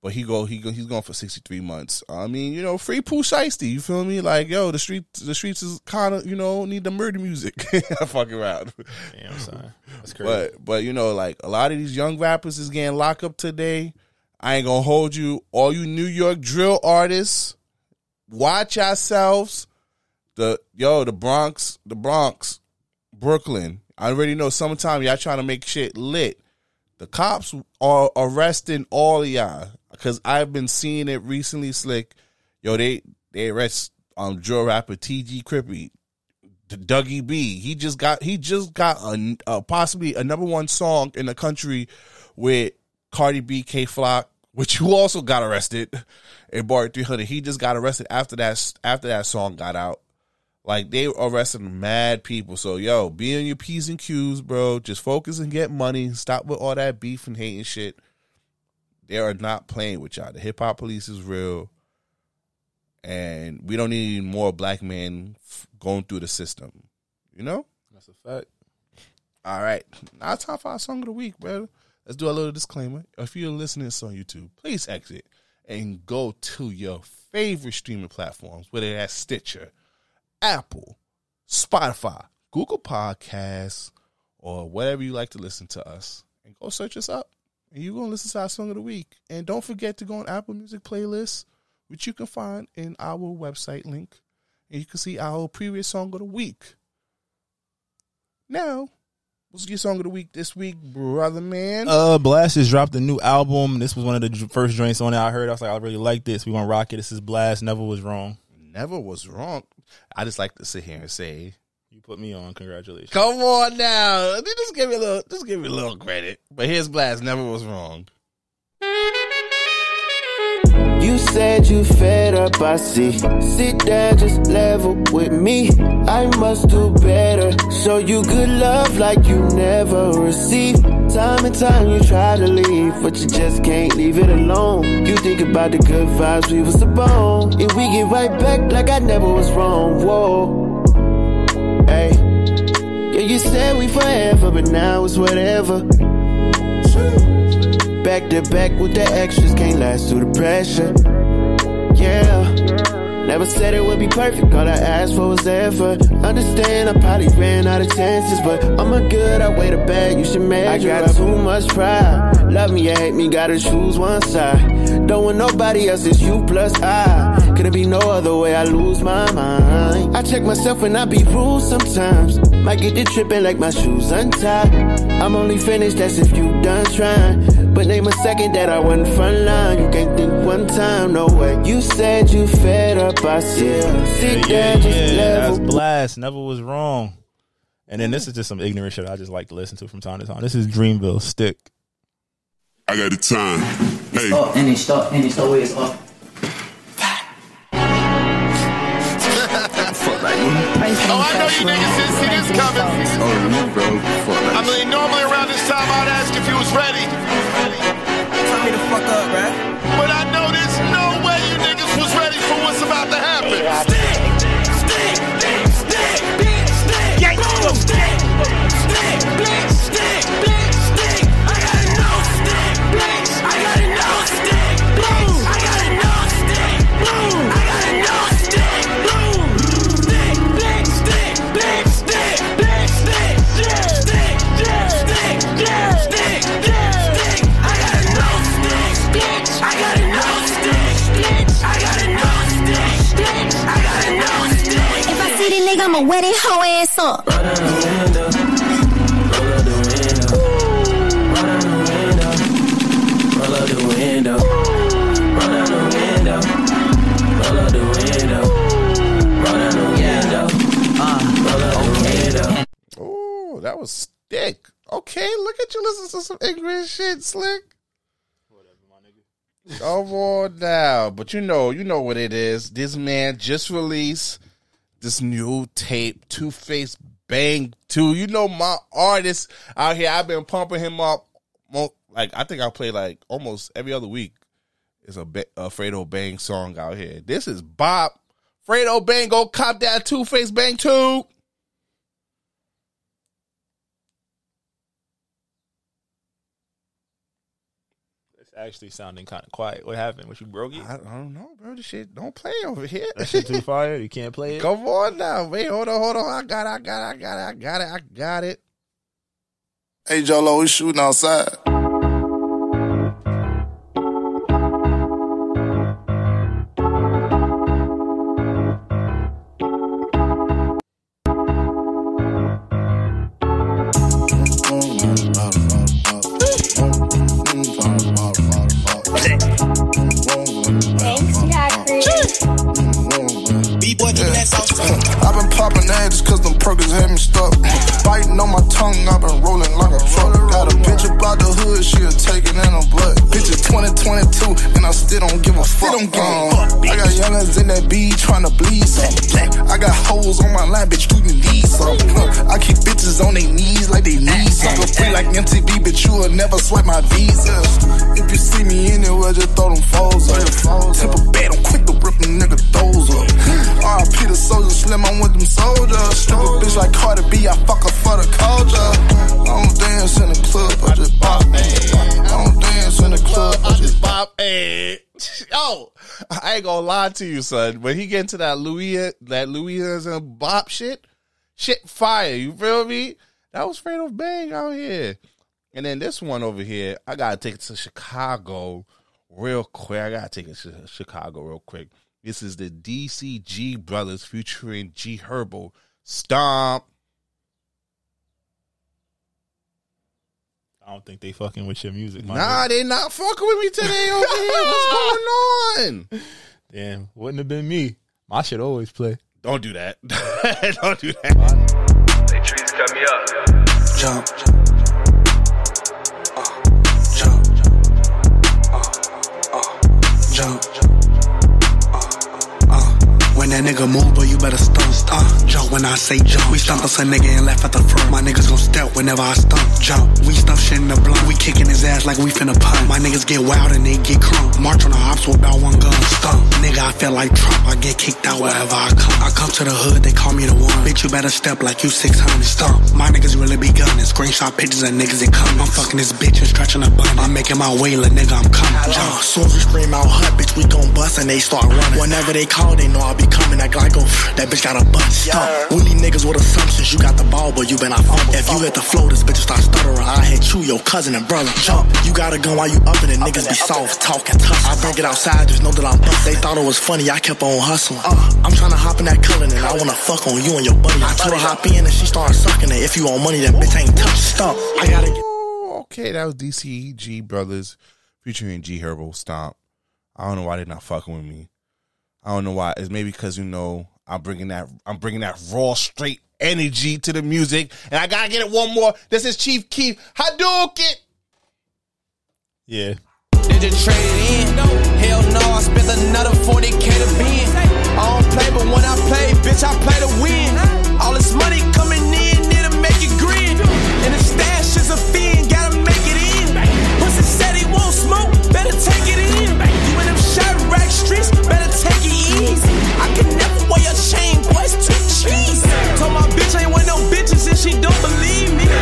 but he go he go, he's going for 63 months. I mean, you know, free Pooh Shiesty, you feel me? Like, yo, the street the streets is kind of you know need the murder music. *laughs* Fuck around. Damn, son. That's crazy. But but you know, like a lot of these young rappers is getting locked up today. I ain't gonna hold you. All you New York drill artists, watch yourselves. The yo, the Bronx, the Bronx, Brooklyn. I already know summertime y'all trying to make shit lit. The cops are arresting all of y'all because I've been seeing it recently. Slick, yo, they they arrest um drill rapper TG Crippy, Dougie B. He just got he just got a, a possibly a number one song in the country with Cardi B, Kay Flock, which who also got arrested in Bar 300. He just got arrested after that after that song got out. Like they arrested mad people. So yo, be on your p's and q's, bro. Just focus and get money. Stop with all that beef and hating shit. They are not playing with y'all. The hip hop police is real, and we don't need more black men f- going through the system. You know. That's a fact. All right, now it's time for our song of the week, bro. Let's do a little disclaimer. If you're listening to this on YouTube, please exit and go to your favorite streaming platforms, whether that's Stitcher, Apple, Spotify, Google Podcasts, or whatever you like to listen to us, and go search us up. And you're gonna listen to our song of the week. And don't forget to go on Apple Music playlist, which you can find in our website link, and you can see our previous song of the week. Now, what's your song of the week this week, brother man? Uh, Blxst just dropped a new album. This was one of the first joints on it I heard. I was like, I really like this. We gonna rock it. This is Blxst. Never was wrong. Never was wrong. I just like to sit here and say, You put me on. Congratulations. "Come on now, just give me a little, just give me a little credit." But his Blxst. Never was wrong. You said you fed up, I see. Sit down, just level with me. I must do better. Show you good love like you never received. Time and time you try to leave, but you just can't leave it alone. You think about the good vibes we was upon. If we get right back like I never was wrong. Whoa. Hey. Yeah, you said we forever, but now it's whatever. Back to back with the extras, can't last through the pressure. Yeah. Never said it would be perfect, all I asked for was effort. Understand, I probably ran out of chances, but I'm a good, I weigh the bag, you should measure. I got too much pride. Love me or hate me, gotta choose one side. Don't want nobody else, it's you plus I. Could it be no other way, I lose my mind. I check myself and I be rude sometimes. Might get to tripping like my shoes untied. I'm only finished, that's if you done trying. But name a second that I wasn't front line. You can't think one time, no way. You said you fed up, I said. Sit Yeah, down, just yeah, that's level. Blxst. Never was wrong. And then this is just some ignorant shit I just like to listen to from time to time. This is Dreamville Stick. I got the time. Hey, Up and it's start and it's always up. Oh, I know you niggas didn't see this coming. Oh, I mean, normally around this time I'd ask if you was ready. Tell me to fuck up, bruh. But I know there's no way you niggas was ready for what's about to happen. I'ma wear that hoe ass up. That was thick. Okay, look at you listen to some English shit, slick. Come on now, but you know, you know what it is. This man just released this new tape, Two Face Bang 2. You know my artist out here. I've been pumping him up. Like I think I play like almost every other week. It's a, a Fredo Bang song out here. This is Bob Fredo Bang. Go cop that Two Face Bang 2. Actually sounding kind of quiet. What happened? What you broke it? I, I don't know, bro. This shit don't play over here. That shit too fire. You can't play it. Come on now. Wait, hold on, hold on. I got it, I got it, I got it, I got it, I got it. Hey, Jolo, we shooting outside. Line, bitch, need something. Huh, I keep bitches on their knees like they need something. Free like MTV, but you will never swipe my visa. If you see me anywhere, just throw them lie to you, son. When he get into that Louis, that Louis and Bob shit, shit fire. You feel me? That was Fredo Bang out here. And then this one over here, I gotta take it to Chicago real quick. I gotta take it to Chicago real quick. This is the DCG brothers featuring G Herbo. Stomp. I don't think they fucking with your music. Nah, they not fucking with me today over here. What's *laughs* going on? Nigga. Damn, wouldn't have been me. My shit always play. Don't do that. *laughs* Don't do that. They trees cut me up. jump. Uh, jump. Uh, uh, jump. Uh, uh. When that nigga move, boy, you better stump. Uh, jump when I say jump. We stomp us a nigga and left at the front. My niggas gon' step whenever I stomp. Jump. We stuff shit in the blunt. We kicking his ass like we finna punt. My niggas get wild and they get crunk. March on the ops with about one gun. Stump. Nigga, I feel like Trump. I get kicked out wherever I come. I come to the hood, they call me the one. Bitch, you better step like you 600. Stump. My niggas really be gunning. Screenshot pictures of niggas that come. I'm fucking this bitch and stretching a bun. I'm making my way, little nigga, I'm coming. Jump. Soon as we scream out hut, bitch, we gon' bust and they start running. Whenever they call, they know I'll be coming. Like, oh, that bitch got a butt. Stump. We leave niggas with assumptions. You got the ball, but you been I fumble. If you hit the flow, this bitch start stuttering. I hit you, your cousin and brother. Jump. You got a gun while you up in it. Niggas be soft, talking tough. I bring it outside, just know that I'm bust. They thought it was funny, I kept on hustling. Uh, I'm trying to hop in that color and I wanna fuck on you and your buddy. I told her hop in and she started sucking it. If you on money, that bitch ain't touch. Stump. I gotta get. Okay, that was DCG brothers featuring G Herbo. Stomp. I don't know why they're not fucking with me. I don't know why. It's maybe because you know I'm bringing that I'm bringing that raw, straight energy to the music, and I gotta get it one more. This is Chief Keef Hadouken. Yeah. Did you trade it in? Hell no, I spent another 40k to. I don't play, but when I play, bitch, I play to win. All this money coming in, it'll make you grin. And the stash is a fiend, gotta make it in. Pussy said he won't smoke, better take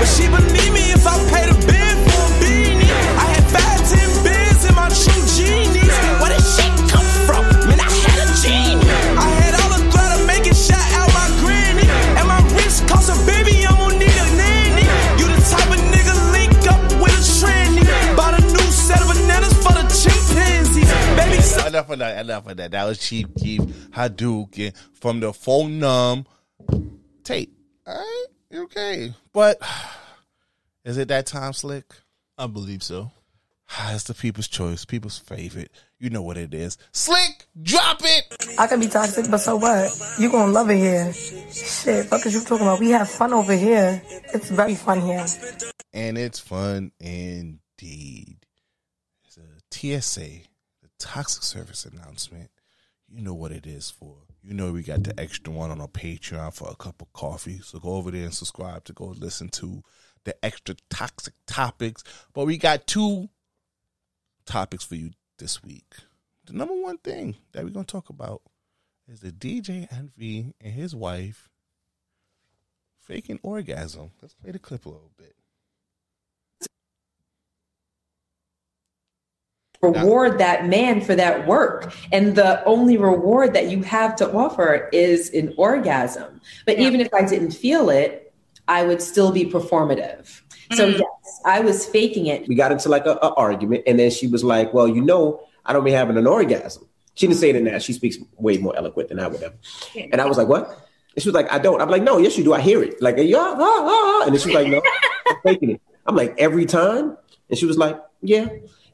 But she believe me if I pay the bill for a beanie. I had five, ten bills in my true genies. Where did shit come from? Man, I had a genie. I had all the threat of making shot out my granny. And my wrist cost a baby, I'm gonna need a nanny. You the type of nigga link up with a tranny. Bought a new set of bananas for the chimpanzees. Baby, Enough of that. Enough of that. That was Chief Keef Hadouken from the 4NEM tape. All right, okay, but *sighs* is it that time, Slick? I believe so. *sighs* It's the people's choice, people's favorite. You know what it is. Slick, drop it. I can be toxic, but so what? You gonna love it here. Shit, fuck is you talking about? We have fun over here. It's very fun here. And it's fun indeed. It's a TSA, the toxic service announcement. You know what it is for. You know we got the extra one on our Patreon for a cup of coffee. So go over there and subscribe to go listen to the extra toxic topics. But we got two topics for you this week. The number one thing that we're gonna talk about is the DJ Envy and his wife faking orgasm. Let's play the clip a little bit. Reward that man for that work. And the only reward that you have to offer is an orgasm. But even if i didn't feel it i would still be performative. So yes i was faking it. We got into like a, a argument and then she was like well you know i don't be having an orgasm. She didn't say it in that. She speaks way more eloquent than i would have and i was like what? And she was like i don't. I'm like no yes you do. I hear it. Like yeah ah, ah, ah. and then she was like no i'm *laughs* faking it. I'm like every time? And she was like yeah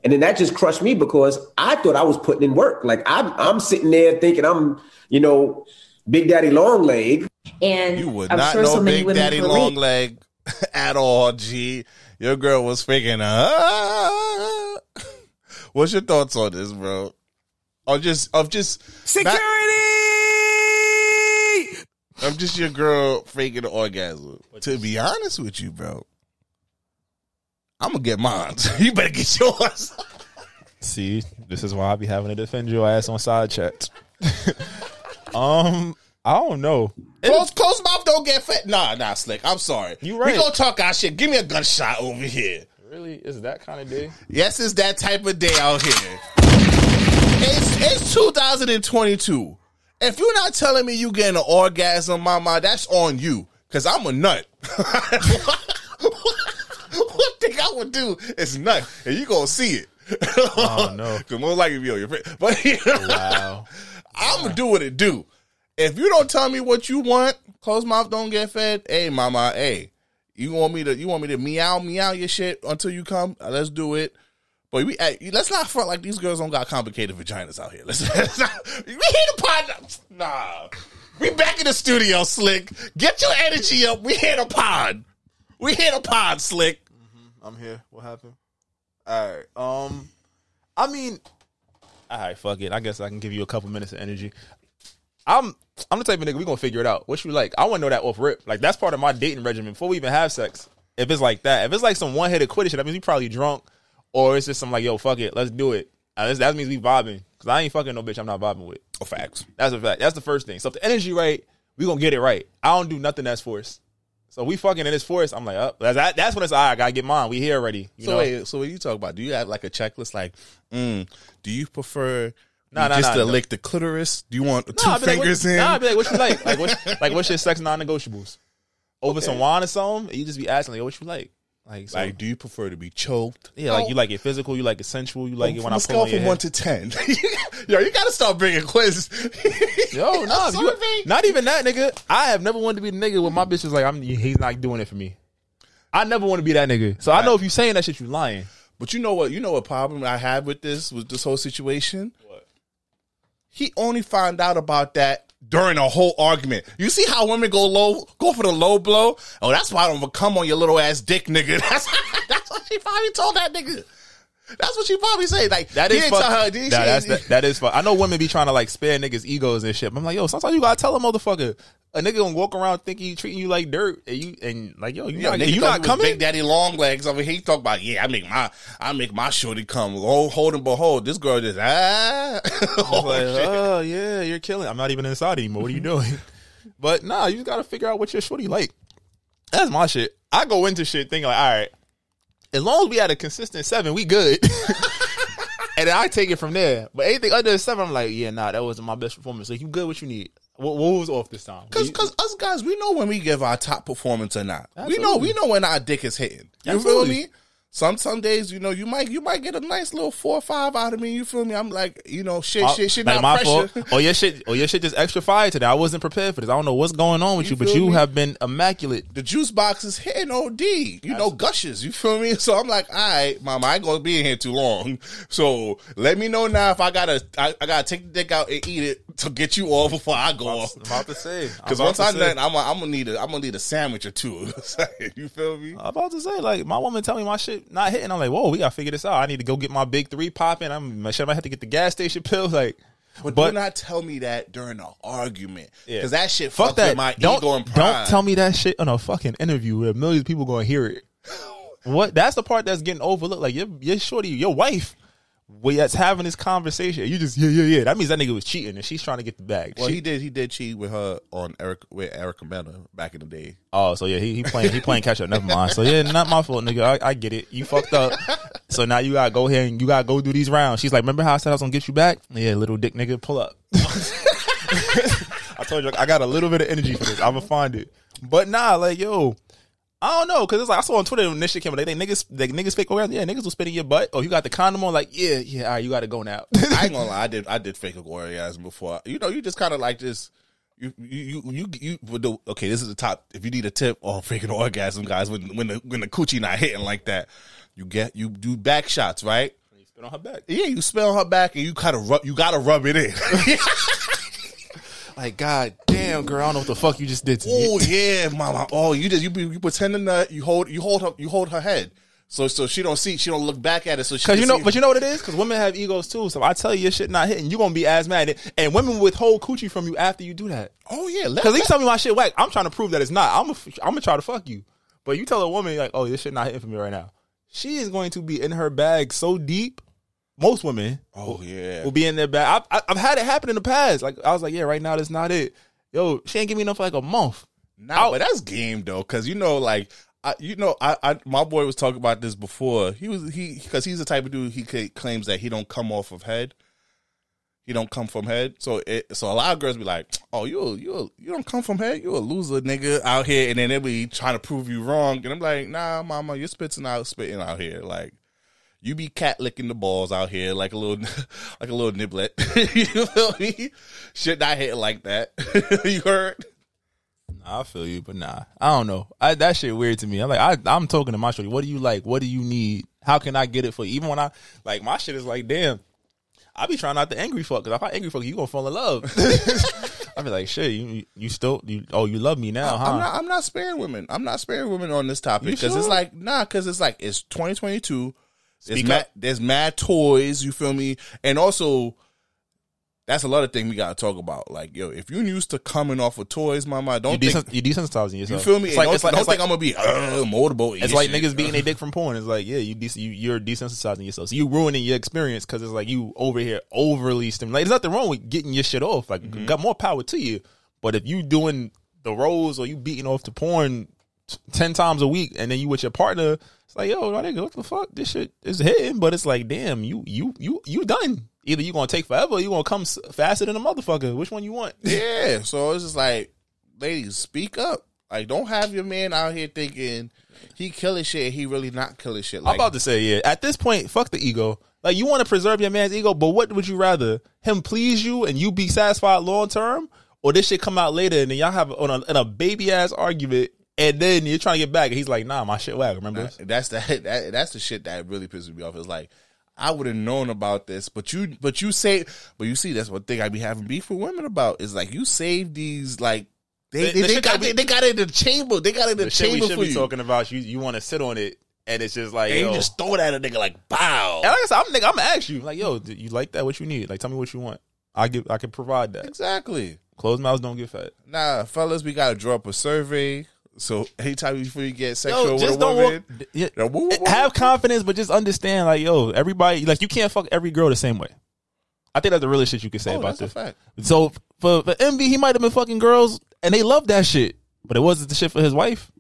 and then that just crushed me because i thought i was putting in work like i'm, I'm sitting there thinking i'm you know big daddy long leg and You would I'm not sure know so Big Daddy relate. Long Leg *laughs* at all, G. Your girl was freaking. Ah. *laughs* What's your thoughts on this, bro? Or just of just security. I'm just your girl faking the orgasm. To be honest with you, bro, I'm gonna get mine. *laughs* you better get yours. See, this is why I be having to defend your ass on side chats. *laughs* um, I don't know. Close, close mouth don't get fat. Nah, nah, slick. I'm sorry. You right. We gonna talk our shit. Give me a gunshot over here. Really, is that kind of day? Yes, it's that type of day out here. It's it's 2022. If you're not telling me you getting an orgasm, mama, that's on you. Cause I'm a nut. *laughs* *laughs* One thing I would do is nut, and you gonna see it. Oh *laughs* no! Cause most likely be on your friend. *laughs* But you know, Wow. I'm gonna do what it do. If you don't tell me what you want, close mouth don't get fed. Hey, mama, hey, you want me to you want me to meow meow your shit until you come? Uh, Let's do it. But we hey, let's not front like these girls don't got complicated vaginas out here. Let's, let's not, we hit a pod. Nah, we back in the studio, slick. Get your energy up. We hit a pod. We hit a pod, slick. I'm here. What happened? All right. Um, I mean, all right. Fuck it. I guess I can give you a couple minutes of energy. I'm I'm the type of nigga we gonna figure it out. What you like? I want to know that off rip. Like that's part of my dating regimen before we even have sex. If it's like that, if it's like some one headed quitter shit, that means we probably drunk, or it's just some like yo fuck it, let's do it. Uh, that means we vibing because I ain't fucking no bitch I'm not vibing with. Oh, facts. That's a fact. That's the first thing. So if the energy right, we gonna get it right. I don't do nothing that's forced. So we fucking in this forest. I'm like, up. that's, that, that's when it's all right. I gotta get mine. We here already. You so know? wait, so what you talk about? Do you have like a checklist? Like, mm, do you prefer Nah, nah, just nah, to no. lick the clitoris? Do you want two Nah, be like, fingers what, in? Nah, I be like, what you like? Like, what, *laughs* like what's your sex non-negotiables? Over some wine or something? You just be asking, like, what you like? Like, so, like, do you prefer to be choked? yeah, like you like it physical, you like it sensual, you like it oh, when from I pull on your from head. one to ten. *laughs* Yo, you gotta start bringing quizzes. *laughs* Yo, nah, you- not even that, nigga. I have never wanted to be the nigga with my bitch is like, I'm. He's not doing it for me. I never want to be that nigga. So I know if you saying that shit, you lying. But you know what? You know what problem I had with this with this whole situation. What? He only found out about that during a whole argument. You see how women go low, go for the low blow. Oh, that's why I don't come on your little ass dick, nigga. *laughs* That's that's what she probably told that nigga. That's what she probably say. Like That didn't fuck. her. That, that's, that, that is fuck. I know women be trying to like spare niggas egos and shit. But I'm like, yo, sometimes you gotta tell a motherfucker. A nigga gonna walk around thinking he treating you like dirt, and you and like, yo, you Yeah, not, nigga you not coming. Big Daddy Long Legs over here. He talk about, yeah, I make my, I make my shorty come. Oh, hold and behold, this girl just ah. I'm *laughs* like, oh yeah, you're killing. I'm not even inside anymore. What are you *laughs* doing? but nah, you just gotta figure out what your shorty like. That's my shit. I go into shit thinking like, all right, as long as we had a consistent seven, we good. *laughs* and then I take it from there. But anything under seven, I'm like, yeah, nah, that wasn't my best performance. Like, you good? What you need? What, what was off this time? Cause, cause us guys, we know when we give our top performance or not. We know, we know when our dick is hitting. You Absolutely. feel me? Some some days, you know, you might you might get a nice little four or five out of me. You feel me? I'm like, you know, shit, Oh, shit, shit, like not my pressure. fault. Oh your shit. Oh your shit just extra fire today. I wasn't prepared for this. I don't know what's going on with you, but feel you me? have been immaculate. The juice box is hitting OD. You know, gushes. You feel me? *laughs* So I'm like, all right, mama, I ain't gonna be in here too long. So let me know now if I gotta I, I gotta take the dick out and eat it to get you off before I go off. about to say. Because I'm once about I'm to say. done, I'm gonna I'm gonna need a I'm gonna need a sandwich or two. *laughs* you feel me? I'm about to say, like, my woman tell me my shit not hitting. I'm like, whoa, we gotta figure this out. I need to go get my big three popping. I'm sure I have to get the gas station *laughs* pill. Like, But, but do not tell me that during an argument. Yeah. Because that shit fuck that. my don't ego and pride. don't tell me that shit on a fucking interview where millions of people gonna hear it. *laughs* what? That's the part that's getting overlooked. Like, your your shorty, your wife. We that's having this conversation. You just yeah yeah yeah. That means that nigga was cheating and she's trying to get the bag. Well, She- he did. He did cheat with her on Eric with Erica Mena back in the day. Oh, so yeah, he, he playing he playing catch up. Never mind. So yeah, not my fault, nigga. I, I get it. You fucked up. So now you gotta go ahead and you gotta go through these rounds. She's like, remember how I said I was gonna get you back? Yeah, little dick nigga, pull up. *laughs* I told you I got a little bit of energy for this. I'ma find it. But nah, like yo, I don't know because it's like I saw on Twitter when this shit came out. They think niggas, they niggas fake oh, orgasm. Yeah, niggas will spit in your butt. Oh, you got the condom on? Like yeah, yeah. All right, you got to go now. *laughs* I ain't gonna lie. I did. I did fake orgasm before. You know, you just kind of like this. You you you you, you would do, okay. This is the top. If you need a tip oh, on faking orgasm, guys, when when the when the coochie not hitting like that, you get you do back shots, right? You spit on her back. Yeah, you spit on her back, and you kind of rub. You gotta rub it in. *laughs* Like god damn, girl, I don't know what the fuck you just did to me. oh yeah, mama. Oh, you just you be you pretending that you hold you hold her you hold her head. So so she don't see she don't look back at it. So she Cause you know, but you know what it is? Cause women have egos too. So I tell you, your shit not hitting, you gonna be as mad. And women withhold coochie from you after you do that. Oh yeah, let- Cause you tell me my shit whack. I'm trying to prove that it's not. I'm a, I'm gonna try to fuck you. But you tell a woman like, oh, this shit not hitting for me right now. She is going to be in her bag so deep. Most women, Oh yeah. will be in their bag. I, I, I've had it happen in the past. Like I was like, yeah, right now that's not it. Yo, she ain't give me enough for like a month. Nah, but that's game though, because you know, like, I, you know, I, I, my boy was talking about this before. He was he because he's the type of dude he claims that he don't come off of head. He don't come from head, so it, so a lot of girls be like, "Oh, you you you don't come from head, you a loser nigga out here," and then they be trying to prove you wrong, and I'm like, "Nah, mama, you're spitting out spitting out here, like." You be cat licking the balls out here like a little, *laughs* like a little niblet. *laughs* you feel me? Shit not hitting like that. *laughs* you heard? Nah, I feel you, but nah, I don't know. I, that shit weird to me. I'm like, I, I'm talking to my shorty. What do you like? What do you need? How can I get it for you? Even when I like my shit is like, damn. I be trying not to angry fuck because if I angry fuck, you gonna fall in love. I be like, shit, you you still you oh you love me now, huh? I'm not. I'm not sparing women. I'm not sparing women on this topic because it's like nah. Because it's like it's 2022. There's mad, there's mad toys. You feel me? And also, that's another thing we gotta talk about. Like yo, if you're used to coming off of toys, mama, you, don't think you desensitizing yourself. you feel me. It's like don't it's like, don't it's like think I'm gonna be uh, motorboat. It's like niggas beating their dick from porn. It's like, yeah, you, des- you you're desensitizing yourself. So you ruining your experience because it's like you over here overly stimulated. There's nothing wrong with getting your shit off. Like, Mm-hmm. got more power to you. But if you doing the rolls or you beating off to porn ten times a week, and then you with your partner, it's like, yo, my nigga, what the fuck? This shit is hitting, but it's like, damn, you you you you done. Either you gonna take forever, or you gonna come faster than a motherfucker. Which one you want? *laughs* Yeah, so it's just like, ladies, speak up. Like, don't have your man out here thinking he killing shit. He really not killing shit. I'm about to say, yeah. At this point, fuck the ego. Like you want to preserve your man's ego, but what would you rather? Him please you and you be satisfied long term, or this shit come out later and then y'all have on a, in a baby ass argument, and then you're trying to get back, and he's like, "Nah, my shit whack." Remember? this? That's the *laughs* that, that's the shit that really pisses me off. It's like I would have known about this, but you but you say but you see that's one thing I be having beef with women about is like you save these like they The- they, the they got we- they, they got it in the chamber they got it in the, The shit we chamber should for be you talking about, you you want to sit on it, and it's just like, and yo. you just throw it at a nigga like bow. and like I said, I'm nigga, I'm gonna ask you, like, yo, do you like that? What you need? Like, tell me what you want. I give, I can provide that. Exactly. Closed mouths don't get fed. Nah, fellas, we gotta draw up a survey. So anytime before you get sexual Yo, with a woman, walk, yeah, woo, woo, woo. have confidence, but just understand, like, yo, everybody, like, you can't fuck every girl the same way. I think that's the realest shit you can say Oh, about that's a this. fact. So for for Envy, he might have been fucking girls, and they love that shit, but it wasn't the shit for his wife.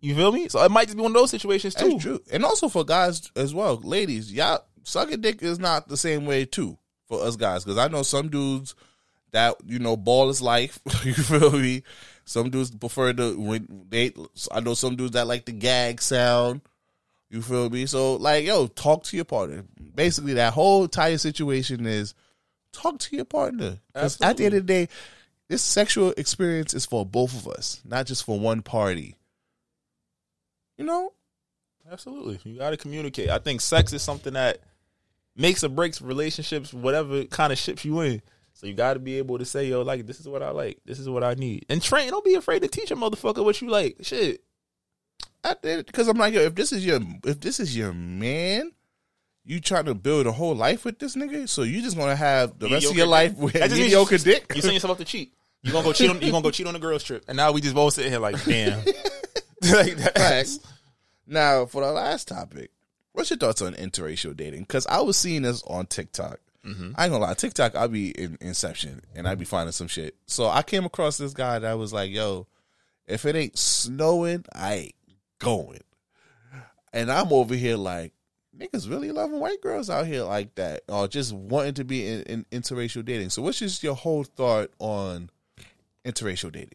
You feel me? So it might just be one of those situations too. That's true. And also for guys as well, ladies, y'all sucking dick is not the same way too for us guys. Because I know some dudes that you know ball is life. *laughs* you feel me? Some dudes prefer the when they. I know some dudes that like the gag sound. You feel me? So like, yo, talk to your partner. Basically, that whole entire situation is talk to your partner. Because at the end of the day, this sexual experience is for both of us, not just for one party. You know? Absolutely. You got to communicate. I think sex is something that makes or breaks relationships, whatever kind of ships you in. So you got to be able to say, yo, like, this is what I like. This is what I need. And train, don't be afraid to teach a motherfucker what you like. Shit. I did because I'm like, yo, if this is your if this is your man, you trying to build a whole life with this nigga, so you just gonna have the rest of your life with That just mediocre you- dick. You send yourself up to cheat. You gonna go cheat on you gonna go cheat on a girls trip, and now we just both sitting here like, *laughs* damn. like that. Now, for the last topic, what's your thoughts on interracial dating? Because I was seeing this on TikTok. Mhm. I ain't gonna lie, TikTok, I'll be in Inception and I'd be finding some shit. So I came across this guy that was like, yo, if it ain't snowing, I ain't going. And I'm over here like, niggas really loving white girls out here like that, or just wanting to be in, in interracial dating. So, what's just your whole thought on interracial dating?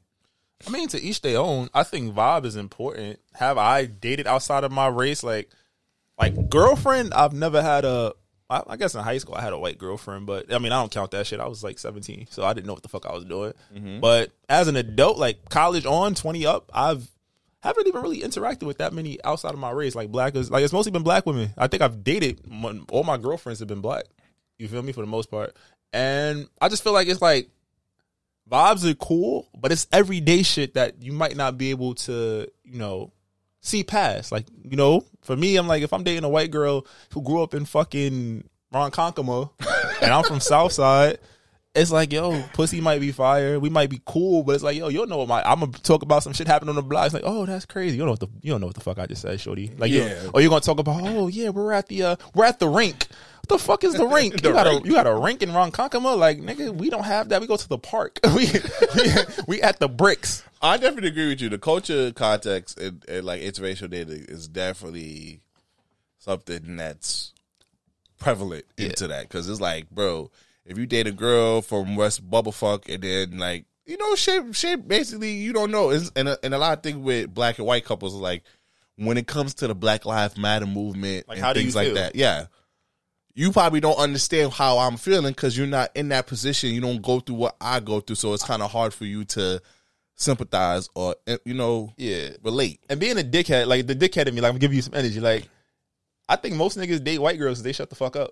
I mean, to each their own. I think vibe is important. Have I dated outside of my race? Like, like girlfriend? I've never had a. I, I guess in high school I had a white girlfriend, but I mean I don't count that shit. I was like seventeen, so I didn't know what the fuck I was doing. Mhm. But as an adult, like college on, twenty up, I've haven't even really interacted with that many outside of my race. Like black is like it's mostly been black women. I think I've dated all my girlfriends have been black. You feel me for the most part, and I just feel like it's like vibes are cool, but it's everyday shit that you might not be able to, you know, see past. Like, you know, for me, I'm like, if I'm dating a white girl who grew up in fucking Ronkonkoma *laughs* and I'm from Southside, it's like, yo, pussy might be fire. We might be cool, but it's like, yo, you don't know what my I'm gonna talk about some shit happening on the block. It's like, oh, that's crazy. You don't know what the you don't know what the fuck I just said, shorty. Like, Yeah. yeah. or you're gonna talk about, oh yeah, we're at the uh we're at the rink. What the fuck is the *laughs* rink? The you got rink. a you got a rink in Ronkonkoma? Like, nigga, we don't have that. We go to the park. *laughs* we, we *laughs* we at the bricks. I definitely agree with you. The culture context and, and like interracial dating is definitely something that's prevalent into that because it's like, bro, if you date a girl from West Bubblefuck and then like you know, shit, shit, basically you don't know. It's, and a, and a lot of things with black and white couples like when it comes to the Black Lives Matter movement Like, and how do you things like feel? that. Yeah. You probably don't understand how I'm feeling because you're not in that position. You don't go through what I go through, so it's kind of hard for you to sympathize or eh, you know, yeah, relate. And being a dickhead, like the dickhead in me, like I'm give you some energy. Like, I think most niggas date white girls. They shut the fuck up.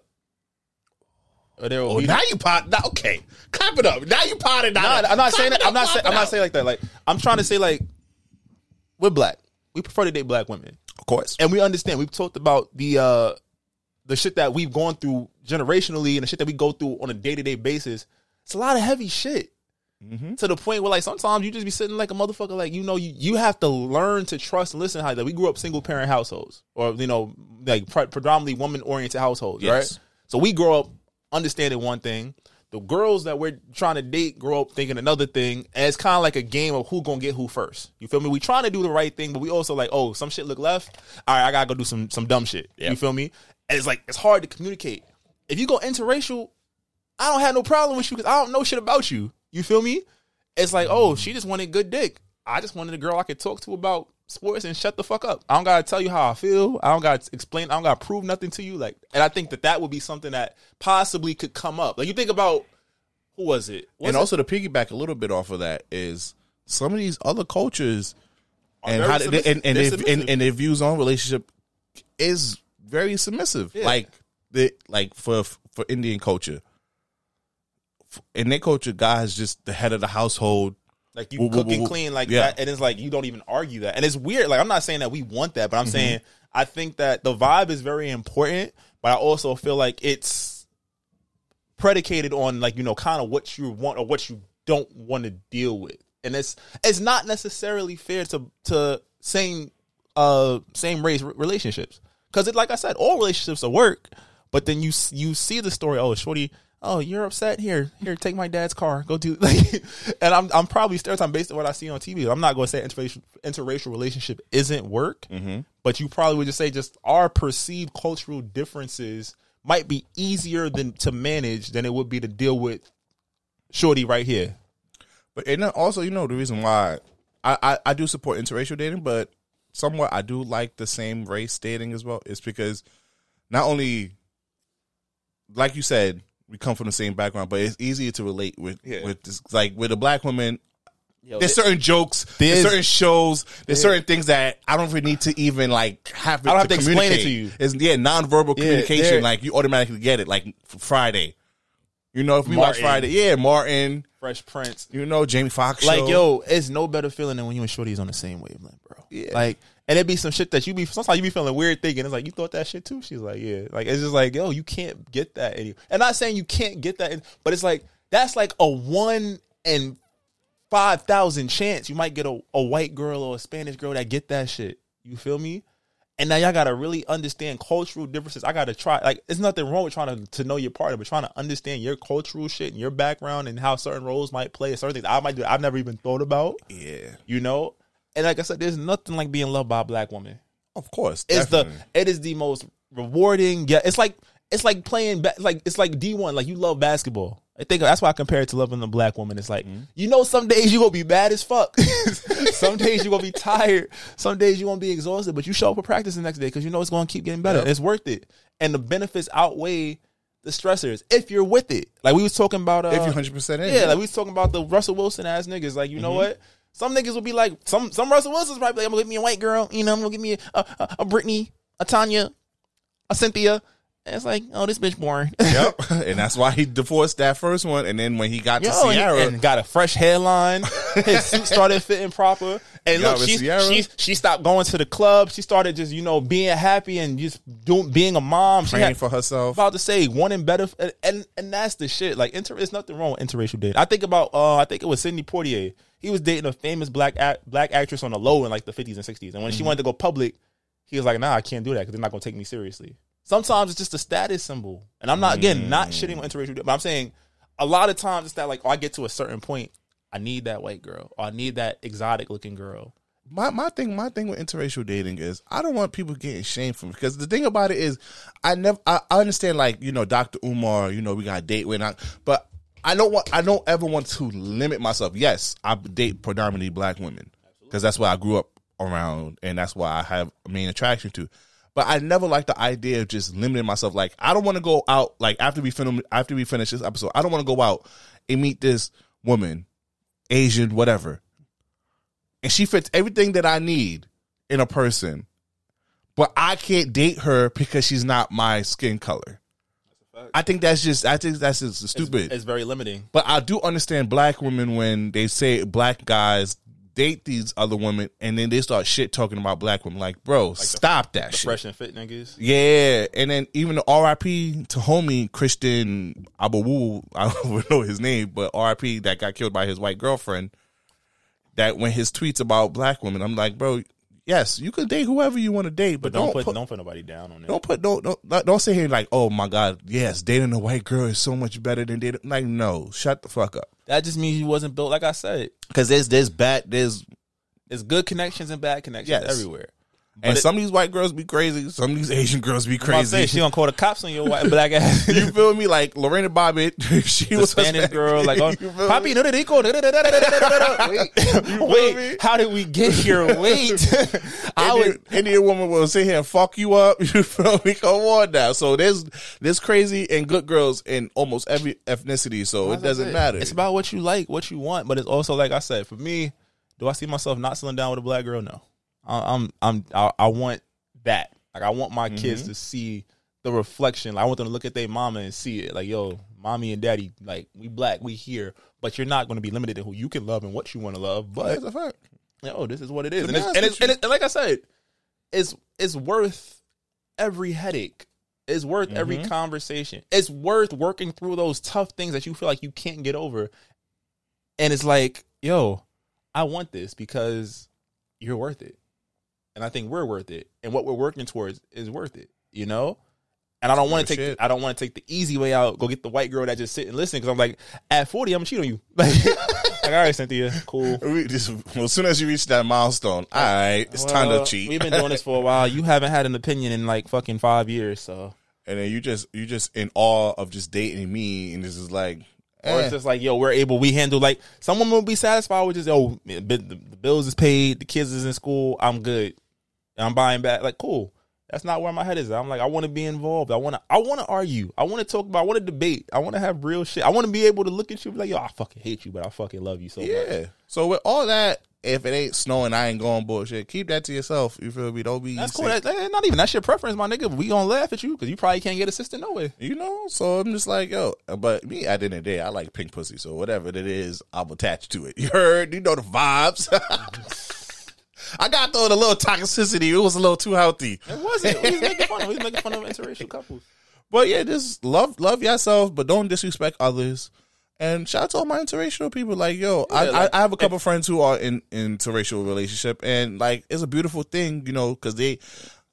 Or they're Oh, now you pot. Now, okay, clap it up. Now you potted. Nah, I'm not saying that. I'm not saying. I'm not saying like that. Like I'm trying to say like we're black. We prefer to date black women, of course, and we understand. We've talked about the uh the shit that we've gone through generationally and the shit that we go through on a day to day basis. It's a lot of heavy shit. Mm-hmm. To the point where like sometimes you just be sitting like a motherfucker, like you know you, you have to learn to trust and listen how that we grew up single parent households or you know like pre- predominantly woman oriented households, Yes. right? So we grow up understanding one thing. The girls that we're trying to date grow up thinking another thing, and it's kind of like a game of who gonna get who first. You feel me? We trying to do the right thing, but we also like, oh, some shit look left. All right, I gotta go do some some dumb shit. You feel me? And it's like it's hard to communicate. If you go interracial, I don't have no problem with you because I don't know shit about you. You feel me? It's like, oh, she just wanted good dick. I just wanted a girl I could talk to about sports and shut the fuck up. I don't gotta tell you how I feel. I don't gotta explain. I don't gotta prove nothing to you. Like, and I think that that would be something that possibly could come up. Like, you think about who was it? Was and it- also to piggyback a little bit off of that is some of these other cultures Are and how they, and and, they, submissive. and and their views on relationship is very submissive. Yeah. Like the like for for Indian culture, in their culture, guys just the head of the household. Like you Woo, cook woo, and woo. clean like Yeah. that, and it's like you don't even argue that, and it's weird. Like I'm not saying that we want that, but I'm Mhm. saying I think that the vibe is very important, but I also feel like it's predicated on like you know kind of what you want or what you don't want to deal with, and it's it's not necessarily fair to to same uh same race re- relationships because it like I said, all relationships are work, but then you you see the story. Oh, shorty. Oh, you're upset. Here, here, take my dad's car. Go do like, *laughs* and I'm I'm probably stereotyping based on what I see on TV. I'm not going to say interracial interracial relationship isn't work, mm-hmm. but you probably would just say just our perceived cultural differences might be easier than to manage than it would be to deal with shorty right here. But and also, you know, the reason why I, I, I do support interracial dating, but somewhat I do like the same race dating as well. It's because not only, like you said, we come from the same background, but it's easier to relate with Yeah. with this, like with a black woman. Yo, there's there- certain jokes, there's, there's- certain shows, there's Yeah. certain things that I don't really need to even like have. It I don't have to explain it communicate. to you. It's yeah, nonverbal Yeah, communication. Like you automatically get it. Like Friday, you know, if we watch Friday, yeah, Martin, Fresh Prince. you know, Jamie Foxx, Like show. yo, it's no better feeling than when you and Shorty's on the same wavelength, bro. Yeah. Like, and it be some shit that you be sometimes you be feeling weird thinking. It's like you thought that shit too. She's like, yeah. Like it's just like yo, you can't get that. Any- and not saying you can't get that, but it's like that's like a one in five thousand chance you might get a, a white girl or a Spanish girl that get that shit. You feel me? And now y'all gotta really understand cultural differences. I gotta try like it's nothing wrong with trying to, to know your partner, but trying to understand your cultural shit and your background and how certain roles might play and certain things I might do I've never even thought about. Yeah. You know? And like I said, there's nothing like being loved by a black woman. Of course, It's definitely. the it is the most rewarding. Yeah, it's like it's like playing ba- like it's like D one. Like you love basketball. I think that's why I compare it to loving a black woman. It's like you know, some days you gonna be bad as fuck. *laughs* some days you gonna be *laughs* tired. Some days you gonna be exhausted. But you show up for practice the next day because you know it's gonna keep getting better. Yep. It's worth it, and the benefits outweigh the stressors if you're with it. Like we was talking about. Uh, If you're 100% in, yeah, like we was talking about the Russell Wilson ass niggas. Like you know Mhm. what? Some niggas will be like some some Russell Wilson's probably like I'm gonna get me a white girl. You know I'm gonna get me a a, a Brittany, a Tanya, a Cynthia. And it's like oh this bitch boring. *laughs* yep, and that's why he divorced that first one, and then when he got to Yo, and, Ciara, and got a fresh hairline. *laughs* His suit started fitting proper. And look, she, she she stopped going to the club. She started just you know being happy and just doing being a mom. She praying had, for herself. about to say one wanting better, and and, and that's the shit. Like, inter, there's nothing wrong with interracial dating. I think about, uh, I think it was Sidney Poitier. He was dating a famous black act, black actress on the low in like the 50s and 60s, and when she Mhm. wanted to go public, he was like, "Nah, I can't do that because they're not gonna take me seriously." Sometimes it's just a status symbol, and I'm not again not mm. shitting on interracial, but I'm saying a lot of times it's that like, oh, I get to a certain point, I need that white girl, or I need that exotic looking girl. my my thing my thing with interracial dating is I don't want people getting shamed from because the thing about it is I never I, I understand like you know Dr. Umar you know we got to date when I but I don't want I don't ever want to limit myself. Yes, I date predominantly black women because that's what I grew up around and that's why I have a main attraction to. But I never like the idea of just limiting myself. Like I don't want to go out like after we film after we finish this episode. I don't want to go out and meet this woman, Asian, whatever, and she fits everything that I need in a person, but I can't date her because she's not my skin color. I think that's just I think that's just stupid. It's very limiting. But I do understand black women when they say black guys date these other women and then they start shit talking about black women. Like, bro, stop that The shit. fresh and fit niggas. Yeah, and then even the RIP to homie Christian Abawu, *laughs* I don't even know his name, but RIP that got killed by his white girlfriend. That when his tweets about black women, I'm like, bro, yes, you can date whoever you want to date, but, But don't, don't, put, put, don't put nobody down on it. don't put don't don't don't sit here like, oh my god, yes, dating a white girl is so much better than dating. Like, no, shut the fuck up. That just means he wasn't built like I said. Because there's there's bad there's There's good connections and bad connections Yes. everywhere. And it- some of these white girls be crazy, some of these Asian girls be I'm say, she gonna call the cops on your white black *laughs* ass. you feel me? Like Lorena Bobbitt, *laughs* she the was Spanish girl, like, oh, *laughs* Papi, no. Wait, me? wait, how did we get here? Wait, I Indian, would. Indian woman will sit here and fuck you up. You feel me? Come on now. So there's there's crazy and good girls in almost every ethnicity. So it doesn't matter. It's about what you like, what you want, but it's also like I said. For me, do I see myself not settling down with a black girl? No, I, I'm I'm I, I want that. Like I want my kids Mhm. to see the reflection. Like, I want them to look at their mama and see it. Like, yo, mommy and daddy, like we black, we here, but you're not going to be limited in who you can love and what you want to love. But That's a fact. yo, this is what it is, and it's, and, it's, and, it's, and like I said, it's it's worth every headache. It's worth every Mhm. conversation. It's worth working through those tough things that you feel like you can't get over. And it's like, yo, I want this because you're worth it. And I think we're worth it. And what we're working towards is worth it, you know? And I don't want to take. I don't want to take the easy way out, go get the white girl that just sit and listen because I'm like, at 40, I'm gonna cheat on you. *laughs* Like, like all right, Cynthia, cool. *laughs* We just, well, as soon as you reach that milestone, all right, it's time to cheat. We've been doing this for a while. You haven't had an opinion in like fucking five years, so and then you just you just in awe of just dating me, and this is like, Or eh. it's just like, yo, we're able, we handle like someone will be satisfied with just, oh, the, the bills is paid, the kids is in school, I'm good. I'm buying back. Like, cool. That's not where my head is. at. I'm like, I want to be involved. I want to. I want to argue. I want to talk about. I want to debate. I want to have real shit. I want to be able to look at you and be like, yo, I fucking hate you, but I fucking love you so much. Yeah. So with all that, if it ain't snowing, I ain't going bullshit. Keep that to yourself. You feel me? Don't be. That's cool. That, that- not even that's your preference, my nigga. We gonna laugh at you because you probably can't get assistant no way. You know, so I'm just like, yo, but me at the end of the day, I like pink pussy. So whatever it is, I'm attached to it. *laughs* You heard? You know the vibes. *laughs* I got through the little toxicity. It was a little too healthy. It wasn't. We was making fun of. We was making fun of interracial couples. But yeah, just love love yourself, but don't disrespect others. And shout out to all my interracial people. Like, yo, I, like- I, I have a couple friends who are in interracial relationship, and like, it's a beautiful thing, you know, because they,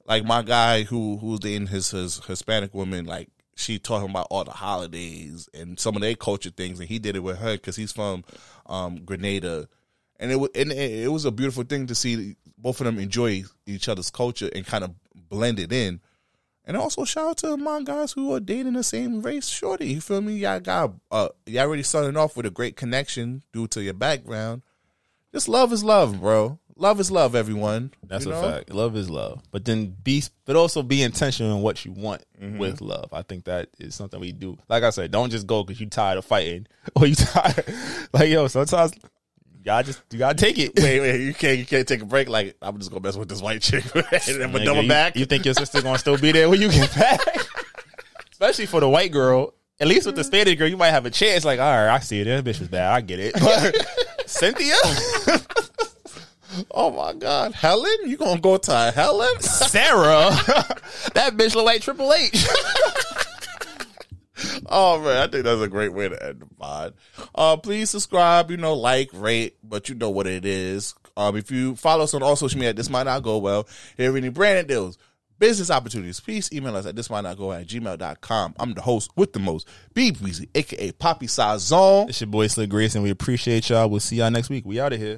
like, my guy who who's dating his his Hispanic woman, like, she taught him about all the holidays and some of their culture things, and he did it with her because he's from um, Grenada, and it was and it, was a beautiful thing to see both of them enjoy each other's culture and kind of blend it in. And also shout out to my guys who are dating the same race, shorty. You feel me? Y'all got uh, y'all already starting off with a great connection due to your background. Just love is love, bro. Love is love, everyone. That's You a fact. Love is love, but then be, but also be intentional in what you want Mm-hmm. with love. I think that is something we do. Like I said, don't just go because you tired of fighting *laughs* or you tired. *laughs* like yo, sometimes you gotta just you gotta take it. Wait, wait, you can't you can't take a break. Like I'm just gonna mess with this white chick *laughs* and then Nigga, double you, back. You think your sister gonna still be there when you get *laughs* back? Especially for the white girl. At least with the Spanish girl, you might have a chance. Like, all right, I see it. That bitch was bad. I get it. But *laughs* Cynthia, oh my god, Helen, you gonna go to Helen? Sarah, that bitch look like Triple H. *laughs* Oh man, I think that's a great way to end the pod. Uh, please subscribe, you know, like, rate, but you know what it is. Um, if you follow us on all social media, this might not go well. Hear any branded deals, business opportunities, please email us at this might not go at gmail.com. I'm the host with the most, B Weezy, aka Poppy Sazon. It's your boy Slick Grace, and we appreciate y'all. We'll see y'all next week. We out of here.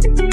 Thank you.